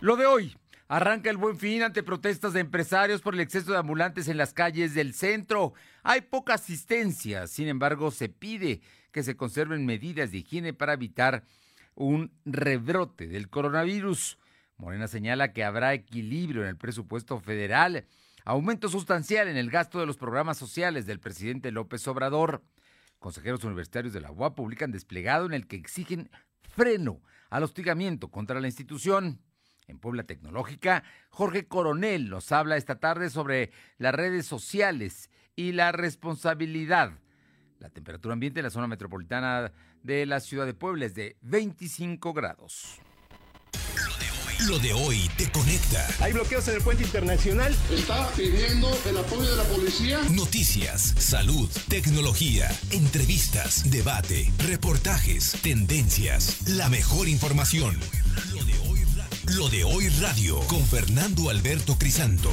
Lo de hoy. Arranca el buen fin ante protestas de empresarios por el exceso de ambulantes en las calles del centro. Hay poca asistencia, sin embargo, se pide que se conserven medidas de higiene para evitar un rebrote del coronavirus. Morena señala que habrá equilibrio en el presupuesto federal, aumento sustancial en el gasto de los programas sociales del presidente López Obrador. Consejeros universitarios de la UAP publican desplegado en el que exigen freno al hostigamiento contra la institución. En Puebla Tecnológica, Jorge Coronel nos habla esta tarde sobre las redes sociales y la responsabilidad. La temperatura ambiente en la zona metropolitana de la ciudad de Puebla es de 25 grados. Lo de hoy te conecta. Hay bloqueos en el puente internacional. Está pidiendo el apoyo de la policía. Noticias, salud, tecnología, entrevistas, debate, reportajes, tendencias, la mejor información. Lo de hoy Lo de hoy radio con Fernando Alberto Crisanto.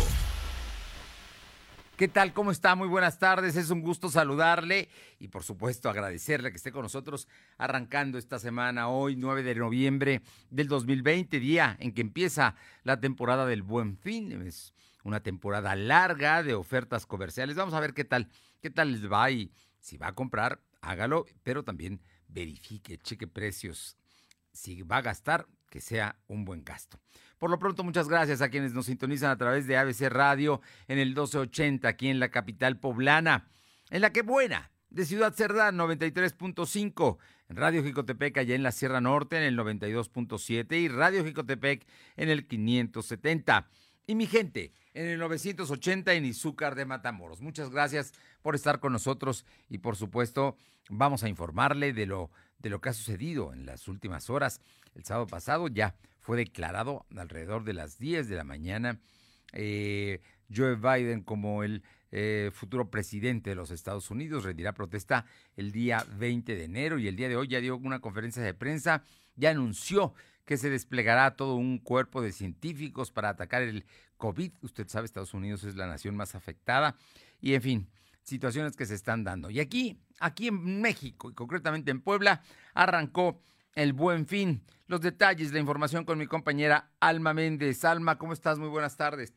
¿Qué tal? ¿Cómo está? Muy buenas tardes. Es un gusto saludarle y por supuesto agradecerle que esté con nosotros arrancando esta semana, hoy 9 de noviembre del 2020, día en que empieza la temporada del Buen Fin. Es una temporada larga de ofertas comerciales. Vamos a ver qué tal, qué tal les va y si va a comprar, hágalo, pero también verifique, cheque precios. Si va a gastar, que sea un buen gasto. Por lo pronto, muchas gracias a quienes nos sintonizan a través de ABC Radio en el 1280 aquí en la capital poblana. En la que buena, de Ciudad Cerdán 93.5, en Radio Jicotepec allá en la Sierra Norte en el 92.7 y Radio Jicotepec en el 570. Y mi gente, en el 980 en Izúcar de Matamoros. Muchas gracias por estar con nosotros y por supuesto vamos a informarle de lo, de lo que ha sucedido en las últimas horas. El sábado pasado ya fue declarado alrededor de las 10 de la mañana eh, Joe Biden como el eh, futuro presidente de los Estados Unidos. Rendirá protesta el día 20 de enero y el día de hoy ya dio una conferencia de prensa, ya anunció que se desplegará todo un cuerpo de científicos para atacar el COVID. Usted sabe, Estados Unidos es la nación más afectada y en fin, situaciones que se están dando. Y aquí, aquí en México y concretamente en Puebla, arrancó el buen fin. Los detalles, la información con mi compañera Alma Méndez. Alma, ¿cómo estás? Muy buenas tardes.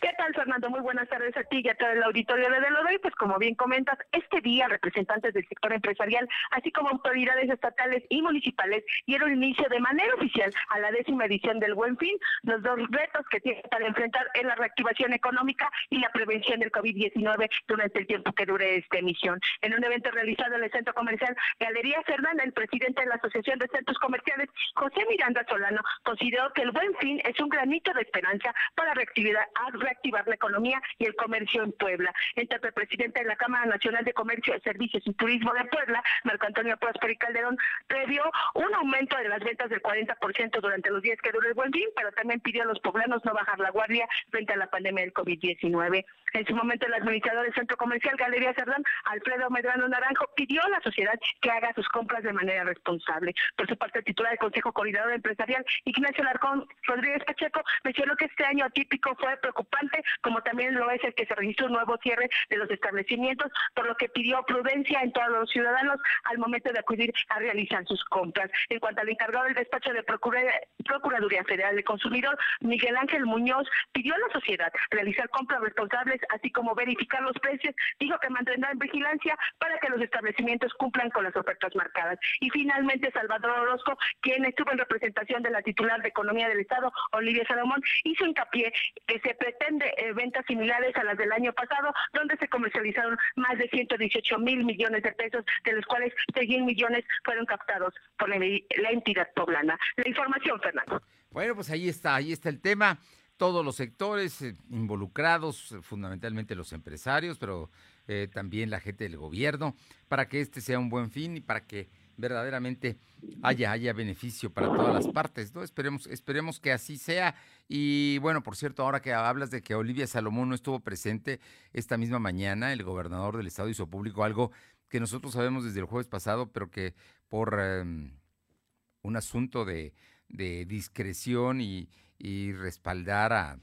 ¿Qué tal, Fernando? Muy buenas tardes a ti y a todo el auditorio de Delodoy. Pues como bien comentas, este día representantes del sector empresarial, así como autoridades estatales y municipales, dieron inicio de manera oficial a la décima edición del Buen Fin, los dos retos que tienen para enfrentar en la reactivación económica y la prevención del COVID-19 durante el tiempo que dure esta emisión. En un evento realizado en el centro comercial Galería Fernanda, el presidente de la Asociación de Centros Comerciales, José Miranda Solano, consideró que el Buen Fin es un granito de esperanza para reactividad reactivar la economía y el comercio en Puebla. Entre el presidente de la Cámara Nacional de Comercio, Servicios y Turismo de Puebla, Marco Antonio Próspero y Calderón, previó un aumento de las ventas del 40% durante los días que dure el buen fin, pero también pidió a los poblanos no bajar la guardia frente a la pandemia del COVID-19. En su momento, el administrador del Centro Comercial Galería Cerdán, Alfredo Medrano Naranjo, pidió a la sociedad que haga sus compras de manera responsable. Por su parte, el titular del Consejo Coordinador Empresarial, Ignacio Larcón Rodríguez Pacheco, mencionó que este año atípico fue preocupante, como también lo es el que se registró un nuevo cierre de los establecimientos, por lo que pidió prudencia en todos los ciudadanos al momento de acudir a realizar sus compras. En cuanto al encargado del despacho de Procuraduría Federal del Consumidor, Miguel Ángel Muñoz, pidió a la sociedad realizar compras responsables, así como verificar los precios. Dijo que mantendrá en vigilancia para que los establecimientos cumplan con las ofertas marcadas. Y finalmente, Salvador Orozco, quien estuvo en representación de la titular de Economía del Estado, Olivia Salomón, hizo hincapié que se pretende eh, ventas similares a las del año pasado, donde se comercializaron más de 118 mil millones de pesos, de los cuales 6 millones fueron captados por la, entidad poblana. La información, Fernando. Bueno, pues ahí está, ahí está el tema. Todos los sectores eh, involucrados, eh, fundamentalmente los empresarios, pero también la gente del gobierno, para que este sea un buen fin y para que verdaderamente haya, haya beneficio para todas las partes, ¿no? Esperemos, esperemos que así sea. Y bueno, por cierto, ahora que hablas de que Olivia Salomón no estuvo presente esta misma mañana, el gobernador del estado hizo público algo que nosotros sabemos desde el jueves pasado, pero que por um, un asunto de, de discreción y, y respaldar a,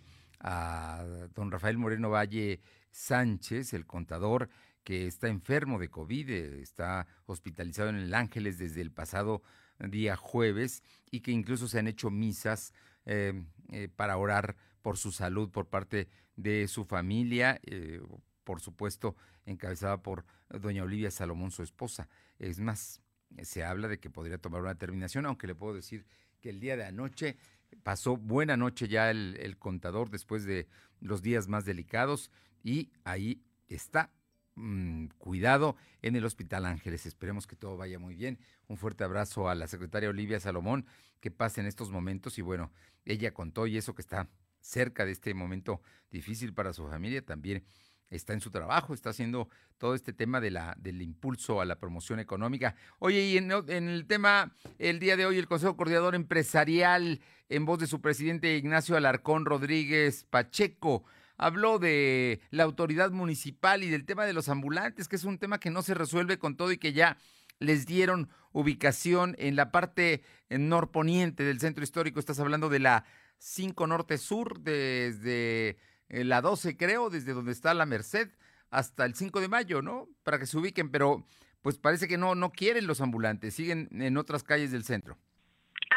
don Rafael Moreno Valle Sánchez, el contador, que está enfermo de COVID, está hospitalizado en el Ángeles desde el pasado día jueves y que incluso se han hecho misas eh, eh, para orar por su salud por parte de su familia, eh, por supuesto encabezada por doña Olivia Salomón, su esposa. Es más, se habla de que podría tomar una determinación, aunque le puedo decir que el día de anoche pasó buena noche ya el, contador después de los días más delicados y ahí está mm, cuidado en el Hospital Ángeles. Esperemos que todo vaya muy bien. Un fuerte abrazo a la secretaria Olivia Salomón, que pase en estos momentos y bueno, ella contó y eso que está cerca de este momento difícil para su familia también está en su trabajo, está haciendo todo este tema de la, del impulso a la promoción económica. Oye, y en, el tema, el día de hoy, el Consejo Coordinador Empresarial, en voz de su presidente Ignacio Alarcón Rodríguez Pacheco, habló de la autoridad municipal y del tema de los ambulantes, que es un tema que no se resuelve con todo y que ya les dieron ubicación en la parte norponiente del centro histórico. Estás hablando de la 5 Norte Sur, desde la 12 creo, desde donde está la Merced hasta el 5 de mayo, ¿no? Para que se ubiquen, pero pues parece que no, no quieren los ambulantes, siguen en otras calles del centro.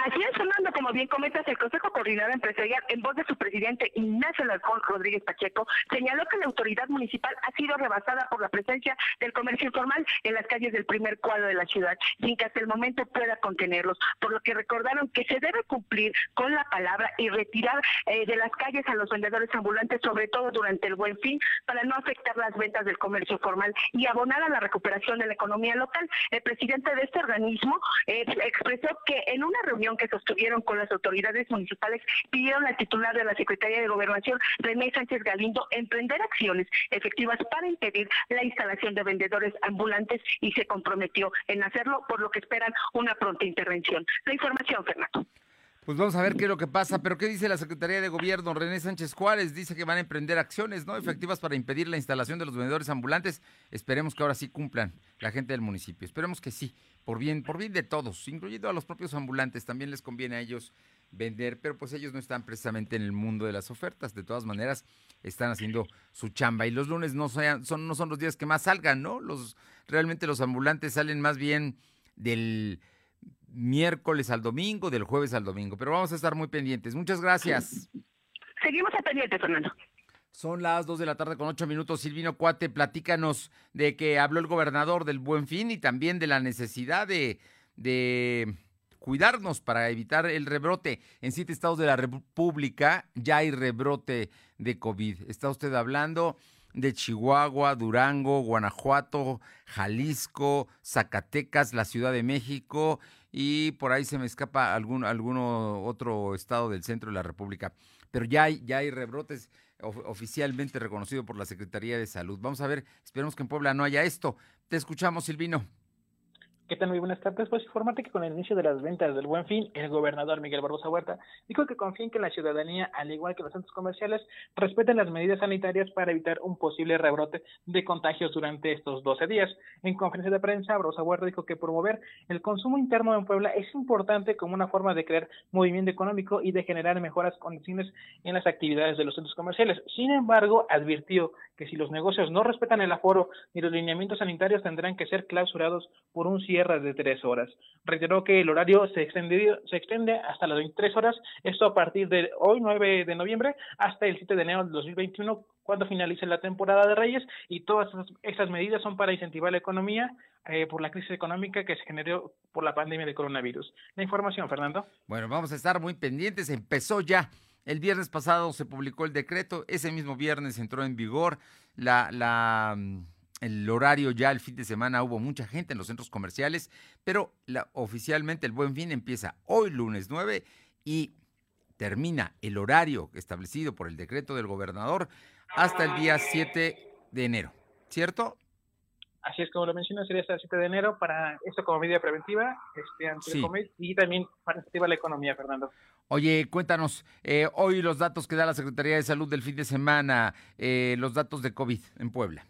Así es, Fernando, como bien comentas, el Consejo Coordinador Empresarial, en voz de su presidente Ignacio Larcón Rodríguez Pacheco, señaló que la autoridad municipal ha sido rebasada por la presencia del comercio informal en las calles del primer cuadro de la ciudad, sin que hasta el momento pueda contenerlos, por lo que recordaron que se debe cumplir con la palabra y retirar eh, de las calles a los vendedores ambulantes, sobre todo durante el buen fin, para no afectar las ventas del comercio formal y abonar a la recuperación de la economía local. El presidente de este organismo eh, expresó que en una reunión que sostuvieron con las autoridades municipales, pidieron al titular de la Secretaría de Gobernación, René Sánchez Galindo, emprender acciones efectivas para impedir la instalación de vendedores ambulantes y se comprometió en hacerlo, por lo que esperan una pronta intervención. La información, Fernando. Pues vamos a ver qué es lo que pasa. Pero ¿qué dice la Secretaría de Gobierno? René Sánchez Juárez dice que van a emprender acciones no efectivas para impedir la instalación de los vendedores ambulantes. Esperemos que ahora sí cumplan la gente del municipio. Esperemos que sí, por bien, por bien de todos, incluyendo a los propios ambulantes. También les conviene a ellos vender, pero pues ellos no están precisamente en el mundo de las ofertas. De todas maneras, están haciendo su chamba. Y los lunes no son, no son los días que más salgan, ¿no? Los, realmente los ambulantes salen más bien del miércoles al domingo, del jueves al domingo. Pero vamos a estar muy pendientes. Muchas gracias. Seguimos a pendiente, Fernando. Son las dos de la tarde con ocho minutos. Silvino Cuate, platícanos de que habló el gobernador del Buen Fin y también de la necesidad de, de cuidarnos para evitar el rebrote. En siete estados de la República ya hay rebrote de COVID. Está usted hablando de Chihuahua, Durango, Guanajuato, Jalisco, Zacatecas, la Ciudad de México y por ahí se me escapa algún alguno otro estado del centro de la República. Pero ya hay, ya hay rebrotes oficialmente reconocido por la Secretaría de Salud. Vamos a ver, esperemos que en Puebla no haya esto. Te escuchamos, Silvino. ¿Qué tal? Muy buenas tardes. Pues informarte que con el inicio de las ventas del Buen Fin, el gobernador Miguel Barbosa Huerta dijo que confía en que la ciudadanía, al igual que los centros comerciales, respeten las medidas sanitarias para evitar un posible rebrote de contagios durante estos 12 días. En conferencia de prensa, Barbosa Huerta dijo que promover el consumo interno en Puebla es importante como una forma de crear movimiento económico y de generar mejoras condiciones en las actividades de los centros comerciales. Sin embargo, advirtió que si los negocios no respetan el aforo ni los lineamientos sanitarios tendrán que ser clausurados por un cierre de tres horas. Reiteró que el horario se, se extiende hasta las 23 horas, esto a partir de hoy, 9 de noviembre, hasta el 7 de enero del 2021, cuando finalice la temporada de Reyes, y todas esas medidas son para incentivar la economía eh, por la crisis económica que se generó por la pandemia de coronavirus. La información, Fernando. Bueno, vamos a estar muy pendientes. Empezó ya. El viernes pasado se publicó el decreto, ese mismo viernes entró en vigor la, la mm, el horario ya el fin de semana hubo mucha gente en los centros comerciales, pero la, oficialmente el buen fin empieza hoy lunes 9 y termina el horario establecido por el decreto del gobernador hasta el día 7 de enero, ¿cierto? Así es como lo mencionas, sería hasta el 7 de enero para esto como medida preventiva este, ante el COVID y también para incentivar la economía, Fernando. Oye, cuéntanos, eh, hoy los datos que da la Secretaría de Salud del fin de semana, eh, los datos de COVID en Puebla.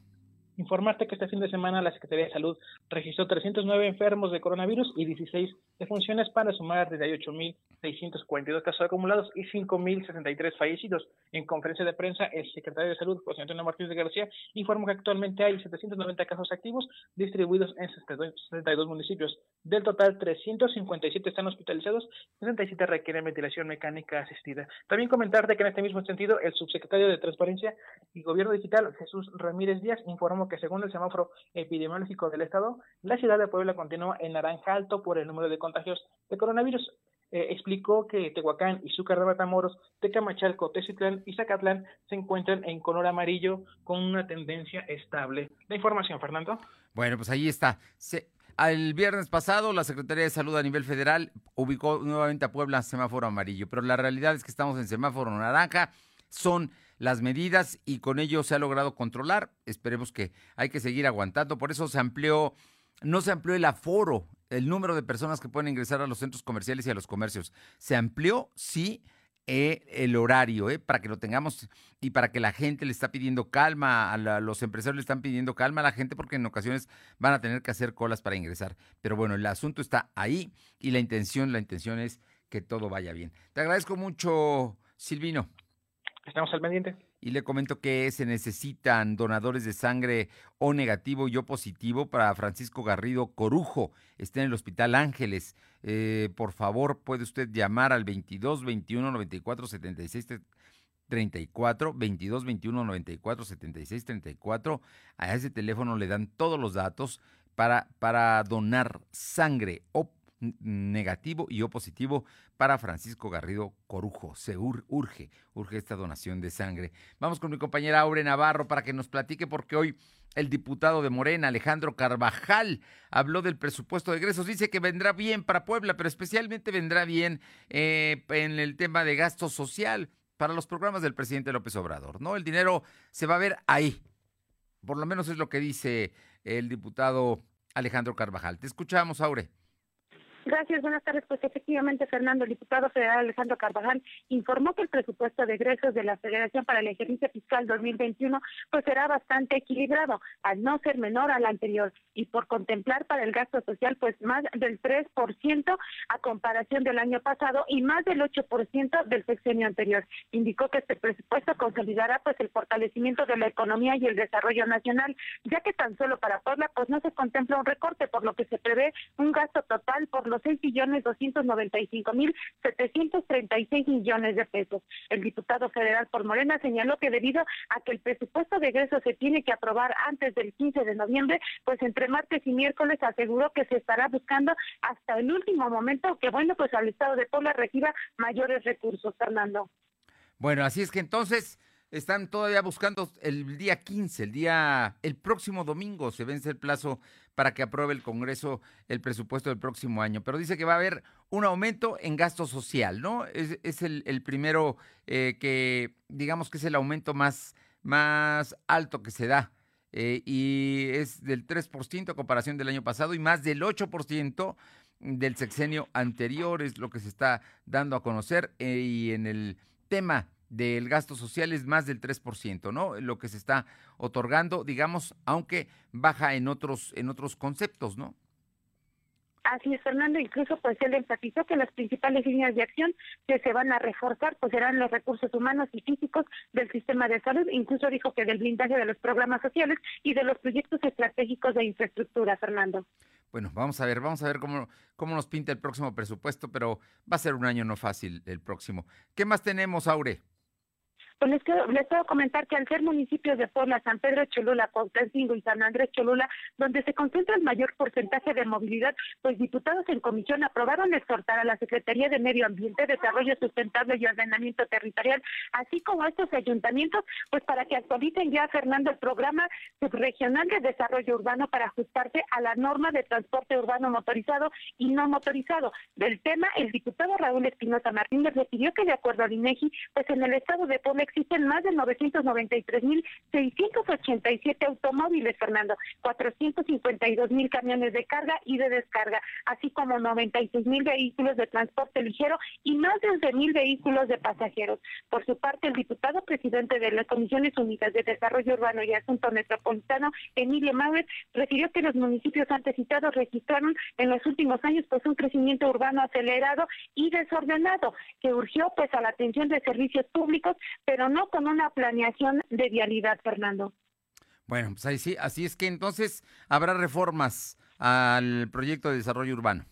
Informarte que este fin de semana la Secretaría de Salud registró 309 enfermos de coronavirus y 16 de funciones para sumar desde 8.642 casos acumulados y 5.063 fallecidos. En conferencia de prensa, el secretario de Salud, José Antonio Martínez de García, informó que actualmente hay 790 casos activos distribuidos en 62 municipios. Del total, 357 están hospitalizados, 67 requieren ventilación mecánica asistida. También comentarte que en este mismo sentido, el subsecretario de Transparencia y Gobierno Digital, Jesús Ramírez Díaz, informó que según el semáforo epidemiológico del Estado, la ciudad de Puebla continúa en naranja alto por el número de contagios de coronavirus. Eh, explicó que Tehuacán, Izúcar de Matamoros, Tecamachalco, Tecitlán y Zacatlán se encuentran en color amarillo con una tendencia estable. La información, Fernando. Bueno, pues ahí está. el viernes pasado, la Secretaría de Salud a nivel federal ubicó nuevamente a Puebla en semáforo amarillo, pero la realidad es que estamos en semáforo naranja. Son las medidas y con ello se ha logrado controlar. Esperemos que hay que seguir aguantando. Por eso se amplió, no se amplió el aforo el número de personas que pueden ingresar a los centros comerciales y a los comercios. Se amplió, sí, eh, el horario, eh, para que lo tengamos y para que la gente le está pidiendo calma, a los empresarios le están pidiendo calma a la gente porque en ocasiones van a tener que hacer colas para ingresar. Pero bueno, el asunto está ahí y la intención, la intención es que todo vaya bien. Te agradezco mucho, Silvino. Estamos al pendiente y le comento que se necesitan donadores de sangre O negativo y O positivo para Francisco Garrido Corujo. Está en el Hospital Ángeles. Eh, por favor, puede usted llamar al 22 21 94 76 34 22 21 94 76 34. A ese teléfono le dan todos los datos para, para donar sangre o negativo y O positivo para Francisco Garrido Corujo. Se urge, urge esta donación de sangre. Vamos con mi compañera Aure Navarro para que nos platique porque hoy el diputado de Morena, Alejandro Carvajal, habló del presupuesto de egresos. Dice que vendrá bien para Puebla, pero especialmente vendrá bien eh, en el tema de gasto social para los programas del presidente López Obrador. ¿no? El dinero se va a ver ahí. Por lo menos es lo que dice el diputado Alejandro Carvajal. Te escuchamos, Aure. Gracias, buenas tardes. Pues efectivamente, Fernando, el diputado federal Alejandro Carvajal informó que el presupuesto de egresos de la Federación para el ejercicio fiscal 2021 pues será bastante equilibrado, al no ser menor al anterior y por contemplar para el gasto social pues más del 3% a comparación del año pasado y más del 8% del sexenio anterior. Indicó que este presupuesto consolidará pues el fortalecimiento de la economía y el desarrollo nacional, ya que tan solo para Puebla pues no se contempla un recorte, por lo que se prevé un gasto total por los billones doscientos noventa y cinco mil setecientos treinta y seis millones de pesos. El diputado federal por Morena señaló que debido a que el presupuesto de egresos se tiene que aprobar antes del 15 de noviembre, pues entre martes y miércoles aseguró que se estará buscando hasta el último momento que, bueno, pues al Estado de Puebla reciba mayores recursos, Fernando. Bueno, así es que entonces están todavía buscando el día 15, el día, el próximo domingo se vence el plazo para que apruebe el Congreso el presupuesto del próximo año. Pero dice que va a haber un aumento en gasto social, ¿no? Es, el, primero eh, que, digamos que es el aumento más, más alto que se da. Eh, y es del 3% a comparación del año pasado y más del 8% del sexenio anterior es lo que se está dando a conocer. Eh, y en el tema del gasto social es más del 3%, ¿no? Lo que se está otorgando, digamos, aunque baja en otros en otros conceptos, ¿no? Así es, Fernando. Incluso, pues él enfatizó que las principales líneas de acción que se van a reforzar, pues serán los recursos humanos y físicos del sistema de salud. Incluso dijo que del blindaje de los programas sociales y de los proyectos estratégicos de infraestructura, Fernando. Bueno, vamos a ver, vamos a ver cómo, cómo nos pinta el próximo presupuesto, pero va a ser un año no fácil el próximo. ¿Qué más tenemos, Aure? Pues les, les puedo comentar que al ser municipios de Puebla, San Pedro Cholula, Cuauhtémoc y San Andrés Cholula, donde se concentra el mayor porcentaje de movilidad, pues diputados en comisión aprobaron exhortar a la Secretaría de Medio Ambiente, Desarrollo Sustentable y Ordenamiento Territorial, así como a estos ayuntamientos, pues para que actualicen ya, Fernando, el programa subregional de desarrollo urbano para ajustarse a la norma de transporte urbano motorizado y no motorizado. Del tema, el diputado Raúl Espinosa Martínez pidió que, de acuerdo al INEGI, pues en el estado de Puebla existen más de 993.687 automóviles, Fernando, 452.000 camiones de carga y de descarga, así como 96.000 vehículos de transporte ligero y más de 11.000 vehículos de pasajeros. Por su parte, el diputado presidente de las Comisiones Unidas de Desarrollo Urbano y Asunto Metropolitano, Emilio Mauer, refirió que los municipios antes citados registraron en los últimos años pues un crecimiento urbano acelerado y desordenado que urgió pues a la atención de servicios públicos, pero no con una planeación de vialidad, Fernando. Bueno, pues ahí sí, así es que entonces habrá reformas al proyecto de desarrollo urbano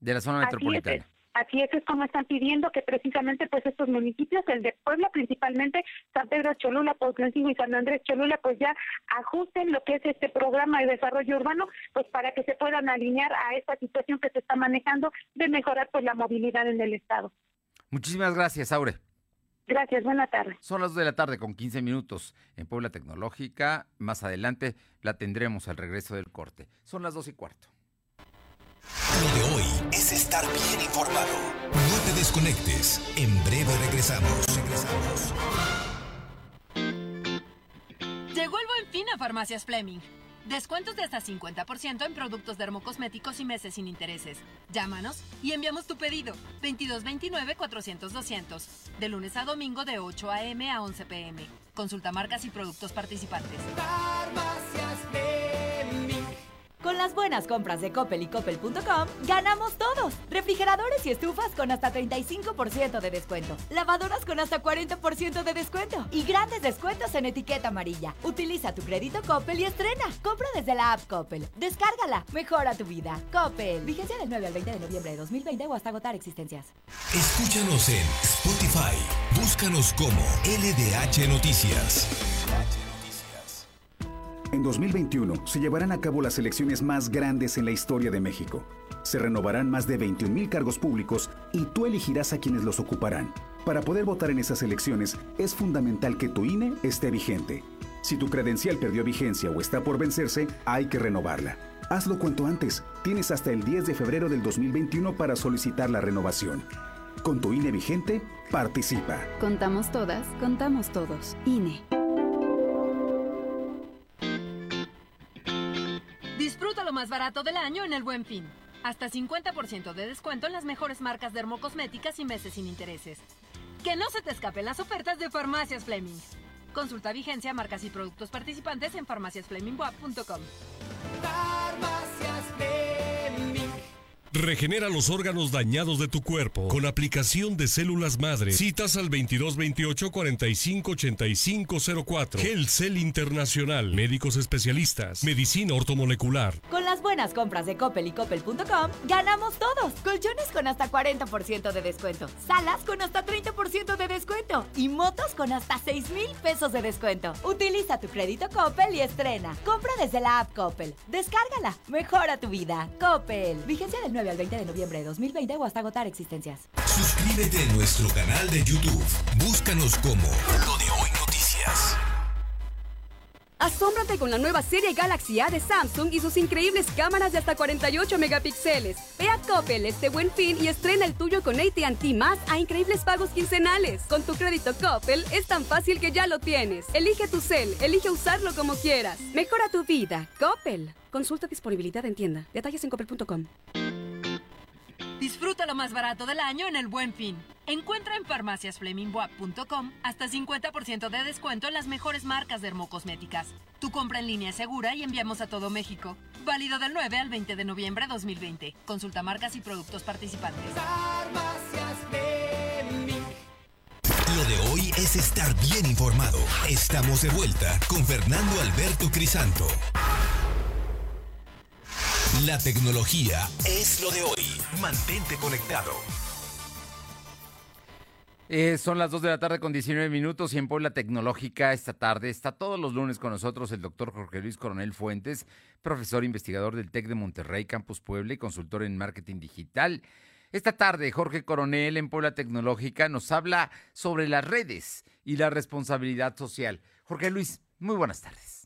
de la zona metropolitana. Así es, es como están pidiendo que precisamente pues estos municipios, el de Puebla principalmente, San Pedro Cholula, Pontlancingo y San Andrés Cholula, pues ya ajusten lo que es este programa de desarrollo urbano, pues para que se puedan alinear a esta situación que se está manejando de mejorar pues la movilidad en el estado. Muchísimas gracias, Aure. Gracias, buena tarde. Son las 2 de la tarde con 15 minutos en Puebla Tecnológica. Más adelante la tendremos al regreso del corte. Son las dos y cuarto. Lo de hoy es estar bien informado. No te desconectes. En breve regresamos. Regresamos. Llegó el buen fin a Farmacias Fleming. Descuentos de hasta 50% en productos dermocosméticos y meses sin intereses. Llámanos y enviamos tu pedido. 2229-400-200. De lunes a domingo de 8 a.m. a 11 p.m. Consulta marcas y productos participantes. Con las buenas compras de Coppel y Coppel.com, ganamos todos. Refrigeradores y estufas con hasta 35% de descuento. Lavadoras con hasta 40% de descuento. Y grandes descuentos en etiqueta amarilla. Utiliza tu crédito Coppel y estrena. Compra desde la app Coppel. Descárgala. Mejora tu vida. Coppel. Vigencia del 9 al 20 de noviembre de 2020 o hasta agotar existencias. Escúchanos en Spotify. Búscanos como LDH Noticias. En 2021 se llevarán a cabo las elecciones más grandes en la historia de México. Se renovarán más de 21 cargos públicos y tú elegirás a quienes los ocuparán. Para poder votar en esas elecciones es fundamental que tu INE esté vigente. Si tu credencial perdió vigencia o está por vencerse, hay que renovarla. Hazlo cuanto antes. Tienes hasta el 10 de febrero del 2021 para solicitar la renovación. Con tu INE vigente, participa. Contamos todas, contamos todos. INE. Más barato del año en el Buen Fin. Hasta 50% de descuento en las mejores marcas dermocosméticas y meses sin intereses. Que no se te escapen las ofertas de Farmacias Fleming. Consulta vigencia, marcas y productos participantes en farmaciasflemingwap.com. Regenera los órganos dañados de tu cuerpo con aplicación de células madre. Citas al 2228 45 8504. Cell Internacional. Médicos especialistas. Medicina ortomolecular. Con las buenas compras de Coppel y Coppel.com, ganamos todos. Colchones con hasta 40% de descuento. Salas con hasta 30% de descuento. Y motos con hasta 6 mil pesos de descuento. Utiliza tu crédito Coppel y estrena. Compra desde la app Coppel. Descárgala. Mejora tu vida. Coppel. Vigencia del 9 al 20 de noviembre de 2020 o hasta agotar existencias. Suscríbete a nuestro canal de YouTube. Búscanos como Lo de Hoy Noticias. Asómbrate con la nueva serie Galaxy A de Samsung y sus increíbles cámaras de hasta 48 megapíxeles. Ve a Coppel este buen fin y estrena el tuyo con AT&T más a increíbles pagos quincenales. Con tu crédito Coppel es tan fácil que ya lo tienes. Elige tu cel, elige usarlo como quieras. Mejora tu vida. Coppel. Consulta disponibilidad en tienda. Detalles en coppel.com. Disfruta lo más barato del año en el Buen Fin. Encuentra en farmaciasflemingwap.com hasta 50% de descuento en las mejores marcas dermocosméticas. Tu compra en línea es segura y enviamos a todo México. Válido del 9 al 20 de noviembre de 2020. Consulta marcas y productos participantes. Lo de hoy es estar bien informado. Estamos de vuelta con Fernando Alberto Crisanto. La tecnología es lo de hoy. Mantente conectado. Eh, son las 2 de la tarde con 19 minutos y en Puebla Tecnológica esta tarde está todos los lunes con nosotros el doctor Jorge Luis Coronel Fuentes, profesor investigador del TEC de Monterrey, Campus Puebla y consultor en marketing digital. Esta tarde Jorge Coronel en Puebla Tecnológica nos habla sobre las redes y la responsabilidad social. Jorge Luis, muy buenas tardes.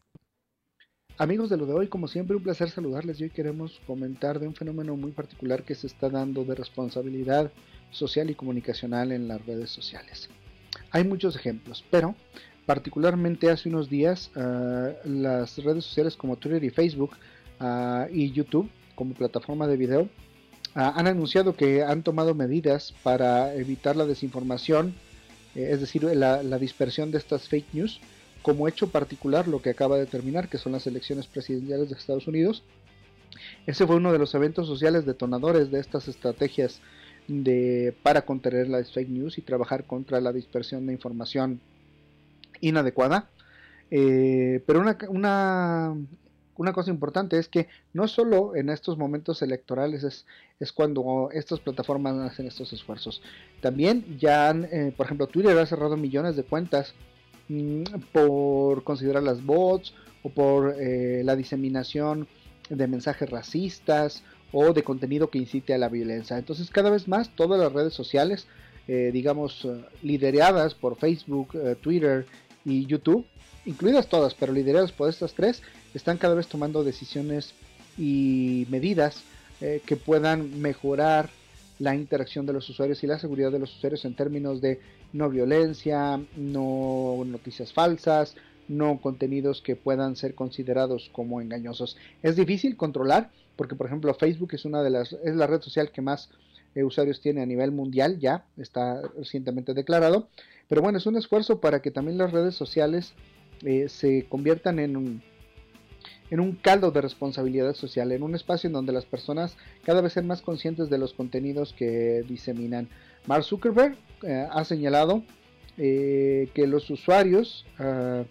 Amigos de lo de hoy, como siempre, un placer saludarles y hoy queremos comentar de un fenómeno muy particular que se está dando de responsabilidad social y comunicacional en las redes sociales. Hay muchos ejemplos, pero particularmente hace unos días ah, las redes sociales como Twitter y Facebook ah, y YouTube como plataforma de video ah, han anunciado que han tomado medidas para evitar la desinformación, eh, es decir, la, la, dispersión de estas fake news, como hecho particular lo que acaba de terminar, que son las elecciones presidenciales de Estados Unidos. Ese fue uno de los eventos sociales detonadores de estas estrategias de, para contener las fake news y trabajar contra la dispersión de información inadecuada. Eh, pero una, una, una, cosa importante es que no solo en estos momentos electorales es, es cuando estas plataformas hacen estos esfuerzos. También ya han, eh, por ejemplo, Twitter ha cerrado millones de cuentas mm, por considerar las bots o por eh, la diseminación de mensajes racistas o de contenido que incite a la violencia. Entonces cada vez más todas las redes sociales, digamos, lideradas por Facebook, Twitter, y YouTube, incluidas todas, pero lideradas por estas tres, están cada vez tomando decisiones y medidas eh, que puedan mejorar la interacción de los usuarios y la seguridad de los usuarios en términos de no violencia, no noticias falsas, no contenidos que puedan ser considerados como engañosos. Es difícil controlar porque por ejemplo Facebook es una de las es la red social que más eh, usuarios tiene a nivel mundial ya está recientemente declarado pero bueno, es un esfuerzo para que también las redes sociales eh, se conviertan en un, en un caldo de responsabilidad social, en un espacio en donde las personas cada vez sean más conscientes de los contenidos que diseminan. Mark Zuckerberg eh, ha señalado eh, que los usuarios, ah,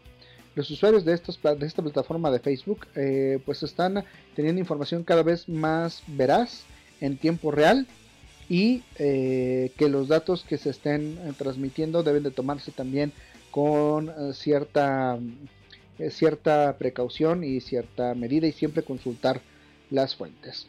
los usuarios de, estos, de esta plataforma de Facebook, pues están teniendo información cada vez más veraz en tiempo real y eh, que los datos que se estén eh, transmitiendo deben de tomarse también con eh, cierta, cierta precaución y cierta medida y siempre consultar las fuentes.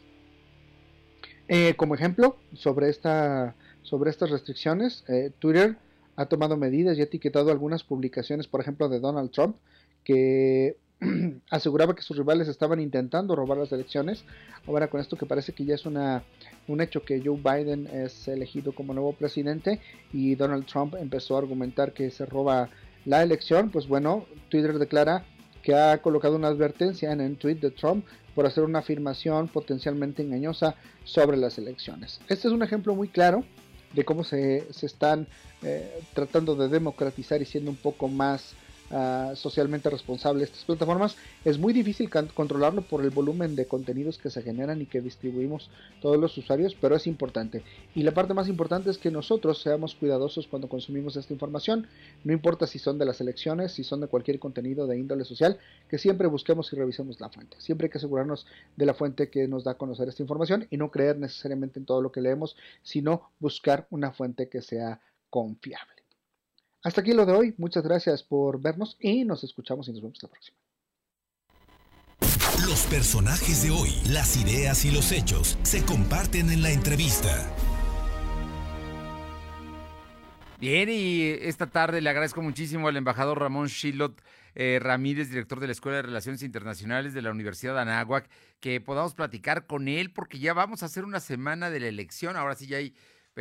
como ejemplo, sobre, esta, sobre estas restricciones, Twitter ha tomado medidas y ha etiquetado algunas publicaciones, por ejemplo, de Donald Trump, que aseguraba que sus rivales estaban intentando robar las elecciones. Ahora con esto que parece que ya es una, un hecho que Joe Biden es elegido como nuevo presidente y Donald Trump empezó a argumentar que se roba la elección, pues bueno, Twitter declara que ha colocado una advertencia en el tweet de Trump por hacer una afirmación potencialmente engañosa sobre las elecciones. Este es un ejemplo muy claro de cómo se, se están eh, tratando de democratizar y siendo un poco más Ah, socialmente responsable estas plataformas, es muy difícil controlarlo por el volumen de contenidos que se generan y que distribuimos todos los usuarios, pero es importante. Y la parte más importante es que nosotros seamos cuidadosos cuando consumimos esta información, no importa si son de las elecciones, si son de cualquier contenido de índole social, que siempre busquemos y revisemos la fuente. Siempre hay que asegurarnos de la fuente que nos da a conocer esta información y no creer necesariamente en todo lo que leemos, sino buscar una fuente que sea confiable. Hasta aquí lo de hoy. Muchas gracias por vernos y nos escuchamos y nos vemos la próxima. Los personajes de hoy, las ideas y los hechos se comparten en la entrevista. Bien, y esta tarde le agradezco muchísimo al embajador Ramón Shilot eh, Ramírez, director de la Escuela de Relaciones Internacionales de la Universidad de Anáhuac, que podamos platicar con él, porque ya vamos a hacer una semana de la elección. Ahora sí ya hay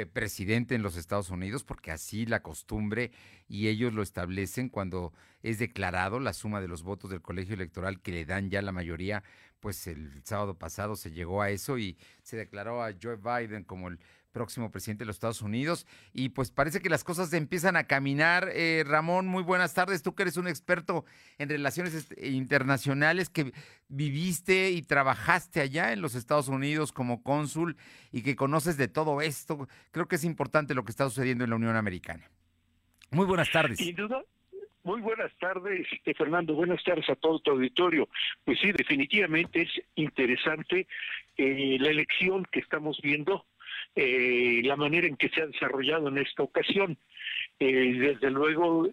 presidente en los Estados Unidos, porque así la costumbre y ellos lo establecen cuando es declarado la suma de los votos del colegio electoral que le dan ya la mayoría, pues el sábado pasado se llegó a eso y se declaró a Joe Biden como el próximo presidente de los Estados Unidos. Y pues parece que las cosas empiezan a caminar. Eh, Ramón, muy buenas tardes. Tú que eres un experto en relaciones este, internacionales, que viviste y trabajaste allá en los Estados Unidos como cónsul y que conoces de todo esto. Creo que es importante lo que está sucediendo en la Unión Americana. Muy buenas tardes. Sin duda, muy buenas tardes, eh, Fernando. Buenas tardes a todo tu auditorio. Pues sí, definitivamente es interesante eh, la elección que estamos viendo eh, la manera en que se ha desarrollado en esta ocasión. Eh, desde luego,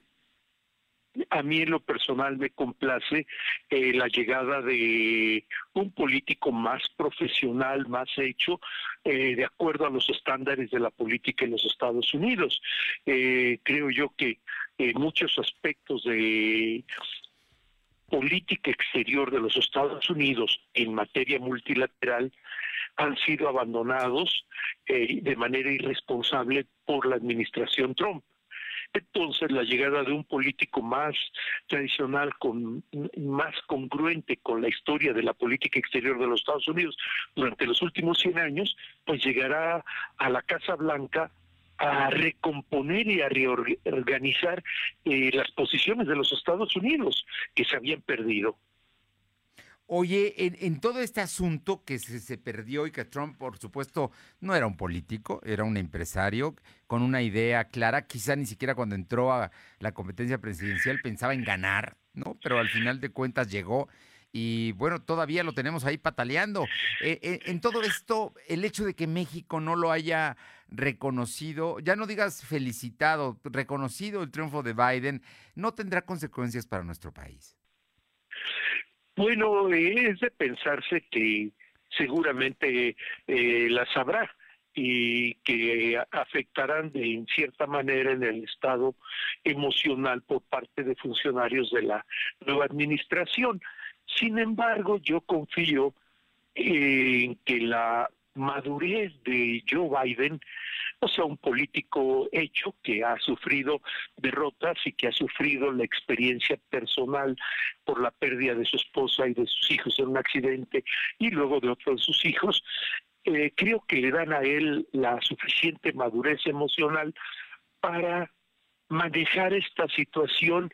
a mí en lo personal me complace eh, la llegada de un político más profesional, más hecho, de acuerdo a los estándares de la política en los Estados Unidos. creo yo que muchos aspectos de política exterior de los Estados Unidos en materia multilateral han sido abandonados eh, de manera irresponsable por la administración Trump. Entonces, la llegada de un político más tradicional, con más congruente con la historia de la política exterior de los Estados Unidos durante los últimos 100 años, pues llegará a la Casa Blanca a recomponer y a reorganizar eh, las posiciones de los Estados Unidos que se habían perdido. Oye, en, todo este asunto que se, perdió y que Trump, por supuesto, no era un político, era un empresario con una idea clara, quizá ni siquiera cuando entró a la competencia presidencial pensaba en ganar, ¿no? Pero al final de cuentas llegó y bueno, todavía lo tenemos ahí pataleando. Eh, eh, en todo esto, el hecho de que México no lo haya reconocido, ya no digas felicitado, reconocido el triunfo de Biden, no tendrá consecuencias para nuestro país. Bueno, es de pensarse que seguramente eh, las habrá y que afectarán de en cierta manera en el estado emocional por parte de funcionarios de la nueva administración. Sin embargo, yo confío en que la madurez de Joe Biden o sea, un político hecho que ha sufrido derrotas y que ha sufrido la experiencia personal por la pérdida de su esposa y de sus hijos en un accidente y luego de otro de sus hijos, eh, creo que le dan a él la suficiente madurez emocional para manejar esta situación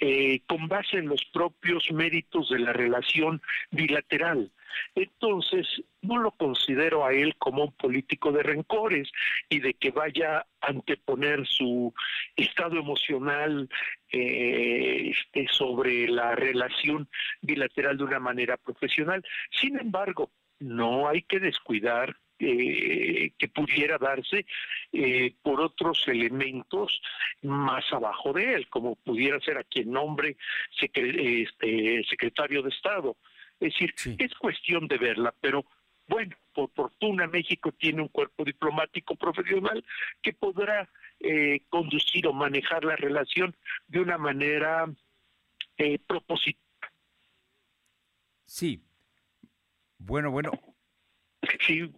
eh, con base en los propios méritos de la relación bilateral. Entonces, no lo considero a él como un político de rencores y de que vaya a anteponer su estado emocional eh, este, sobre la relación bilateral de una manera profesional. Sin embargo, no hay que descuidar eh, que pudiera darse eh, por otros elementos más abajo de él, como pudiera ser a quien nombre este, secretario de Estado. Es decir, es cuestión de verla, pero bueno, por fortuna México tiene un cuerpo diplomático profesional que podrá eh, conducir o manejar la relación de una manera eh, propositiva. Sí. Bueno, bueno. Sí,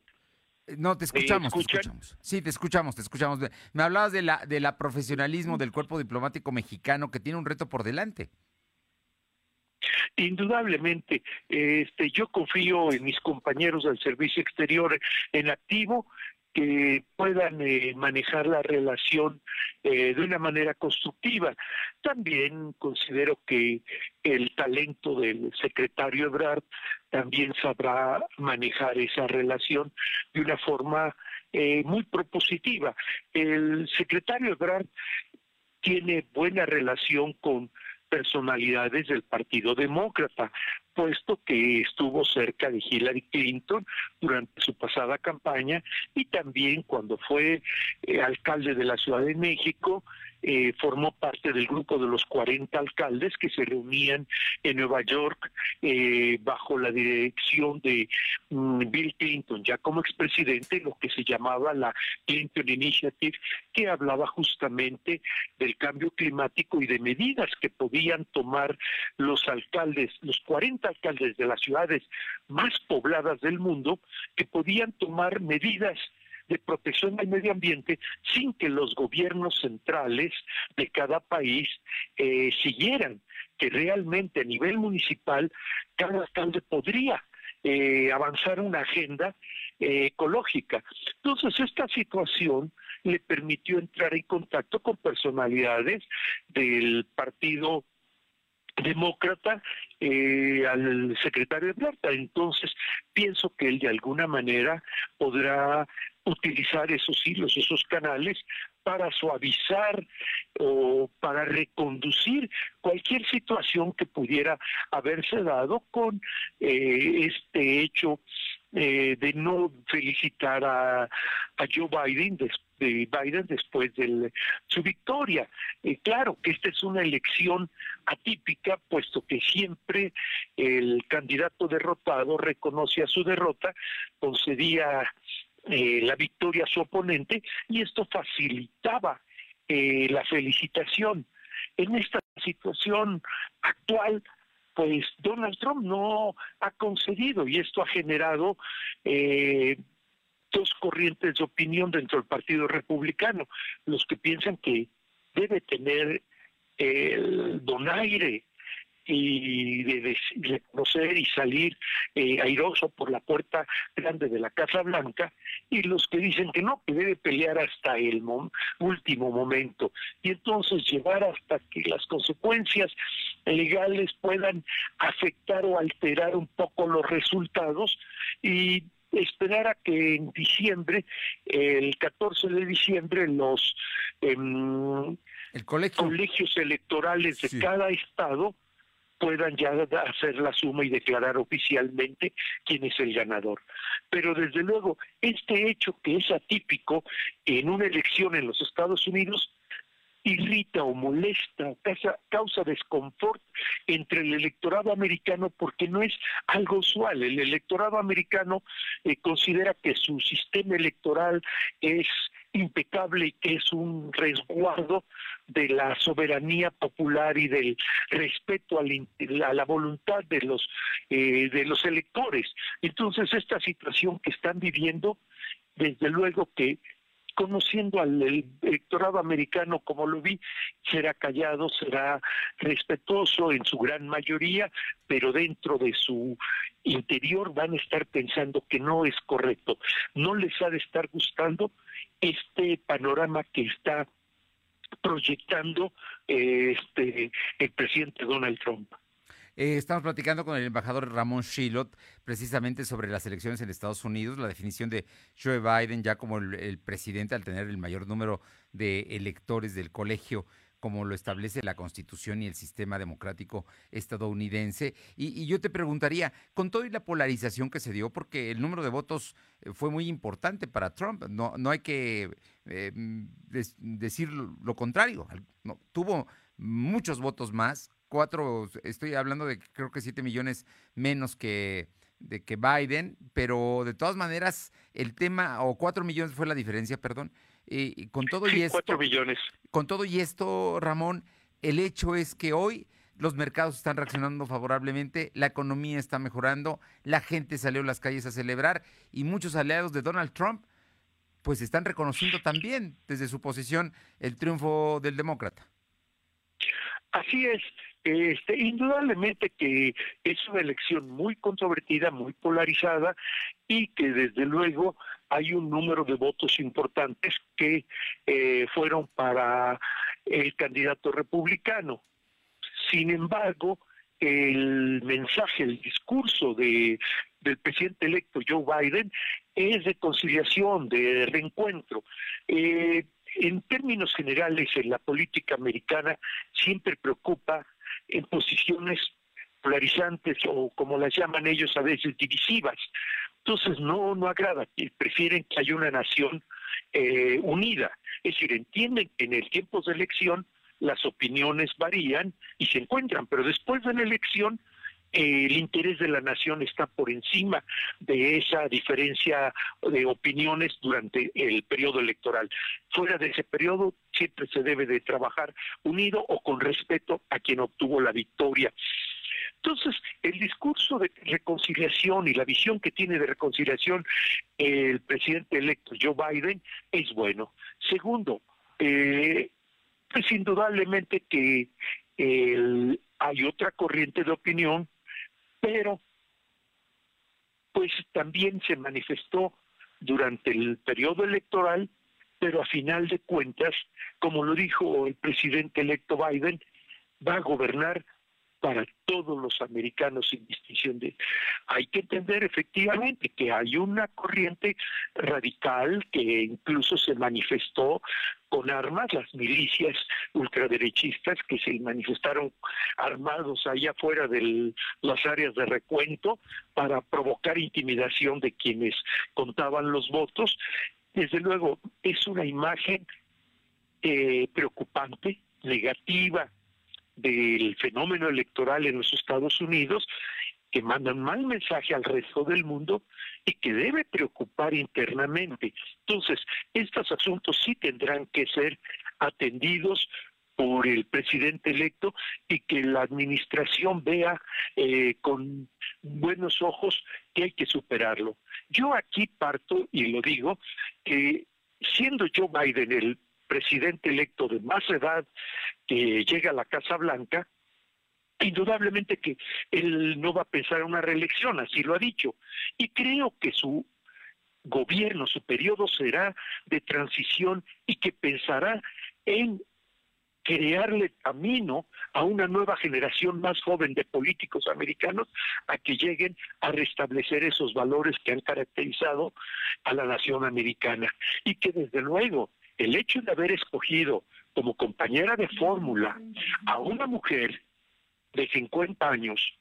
no, te escuchamos, te escuchamos. Sí, te escuchamos, te escuchamos. Me hablabas de la, de la profesionalismo del cuerpo diplomático mexicano que tiene un reto por delante. Indudablemente, este, yo confío en mis compañeros del servicio exterior en activo que puedan eh, manejar la relación eh, de una manera constructiva. También considero que el talento del secretario Ebrard también sabrá manejar esa relación de una forma eh, muy propositiva. El secretario Ebrard tiene buena relación con personalidades del Partido Demócrata, puesto que estuvo cerca de Hillary Clinton durante su pasada campaña y también cuando fue eh, alcalde de la Ciudad de México eh, formó parte del grupo de los 40 alcaldes que se reunían en Nueva York eh, bajo la dirección de mm, Bill Clinton, ya como expresidente, lo que se llamaba la Clinton Initiative, que hablaba justamente del cambio climático y de medidas que podían tomar los alcaldes, los 40 alcaldes de las ciudades más pobladas del mundo, que podían tomar medidas de protección del medio ambiente sin que los gobiernos centrales de cada país eh, siguieran, que realmente a nivel municipal cada alcalde podría eh, avanzar una agenda eh, ecológica. Entonces, esta situación le permitió entrar en contacto con personalidades del partido demócrata eh, al secretario de Plata. Entonces, pienso que él de alguna manera podrá utilizar esos hilos, esos canales para suavizar o para reconducir cualquier situación que pudiera haberse dado con eh, este hecho eh, de no felicitar a, Joe Biden, de Biden después de su victoria. Eh, claro que esta es una elección atípica, puesto que siempre el candidato derrotado reconoce a su derrota, concedía eh, la victoria a su oponente y esto facilitaba eh, la felicitación. En esta situación actual, pues Donald Trump no ha concedido y esto ha generado eh, dos corrientes de opinión dentro del Partido Republicano, los que piensan que debe tener el donaire y de, reconocer y salir eh, airoso por la puerta grande de la Casa Blanca y los que dicen que no, que debe pelear hasta el último momento. Y entonces llevar hasta que las consecuencias legales puedan afectar o alterar un poco los resultados y esperar a que en diciembre, el 14 de diciembre, los em, colegios electorales de cada estado puedan ya hacer la suma y declarar oficialmente quién es el ganador. Pero desde luego, este hecho que es atípico en una elección en los Estados Unidos irrita o molesta, causa, causa desconfort entre el electorado americano porque no es algo usual. El electorado americano eh, considera que su sistema electoral es impecable y que es un resguardo de la soberanía popular y del respeto a la, voluntad de los eh, de los electores. Entonces esta situación que están viviendo, desde luego que conociendo al electorado americano como lo vi, será callado, será respetuoso en su gran mayoría, pero dentro de su interior van a estar pensando que no es correcto. No les ha de estar gustando este panorama que está proyectando eh, este el presidente Donald Trump. Eh, estamos platicando con el embajador Ramón Shillot precisamente sobre las elecciones en Estados Unidos, la definición de Joe Biden ya como el, presidente al tener el mayor número de electores del colegio como lo establece la Constitución y el sistema democrático estadounidense. Y, yo te preguntaría, con toda la polarización que se dio, porque el número de votos eh, fue muy importante para Trump, no, no hay que eh, decir lo contrario, tuvo muchos votos más, cuatro, estoy hablando de creo que siete millones menos que de que Biden, pero de todas maneras el tema, o cuatro millones fue la diferencia, perdón, y, con todo y esto. Cuatro millones. Con todo y esto, Ramón, el hecho es que hoy los mercados están reaccionando favorablemente, la economía está mejorando, la gente salió a las calles a celebrar y muchos aliados de Donald Trump pues están reconociendo también desde su posición el triunfo del demócrata. Así es, este, indudablemente que es una elección muy controvertida, muy polarizada que desde luego hay un número de votos importantes que eh, fueron para el candidato republicano. Sin embargo, el mensaje, el discurso de, del presidente electo Joe Biden es de conciliación, de reencuentro. Eh, en términos generales, en la política americana siempre preocupa en posiciones polarizantes o como las llaman ellos a veces divisivas. Entonces no, no agrada, prefieren que haya una nación eh, unida. Es decir, entienden que en el tiempo de elección las opiniones varían y se encuentran, pero después de la elección el interés de la nación está por encima de esa diferencia de opiniones durante el periodo electoral. Fuera de ese periodo siempre se debe de trabajar unido o con respeto a quien obtuvo la victoria. Entonces, el discurso de reconciliación y la visión que tiene de reconciliación el presidente electo Joe Biden es bueno. Segundo, eh, pues indudablemente que hay otra corriente de opinión pero pues también se manifestó durante el periodo electoral, pero a final de cuentas, como lo dijo el presidente electo Biden, va a gobernar para todos los americanos sin distinción de hay que entender efectivamente que hay una corriente radical que incluso se manifestó con armas las milicias ultraderechistas que se manifestaron armados allá afuera de las áreas de recuento para provocar intimidación de quienes contaban los votos. Desde luego es una imagen eh, preocupante negativa del fenómeno electoral en los Estados Unidos que mandan mal mensaje al resto del mundo y que debe preocupar internamente. Entonces, estos asuntos sí tendrán que ser atendidos por el presidente electo y que la administración vea eh, con buenos ojos que hay que superarlo. Yo aquí parto y lo digo que siendo Joe Biden el presidente electo de más edad que llega a la Casa Blanca, indudablemente que él no va a pensar en una reelección, así lo ha dicho. Y creo que su gobierno, su periodo será de transición y que pensará en crearle camino a una nueva generación más joven de políticos americanos a que lleguen a restablecer esos valores que han caracterizado a la nación americana. Y que desde luego el hecho de haber escogido como compañera de fórmula a una mujer de 50 años,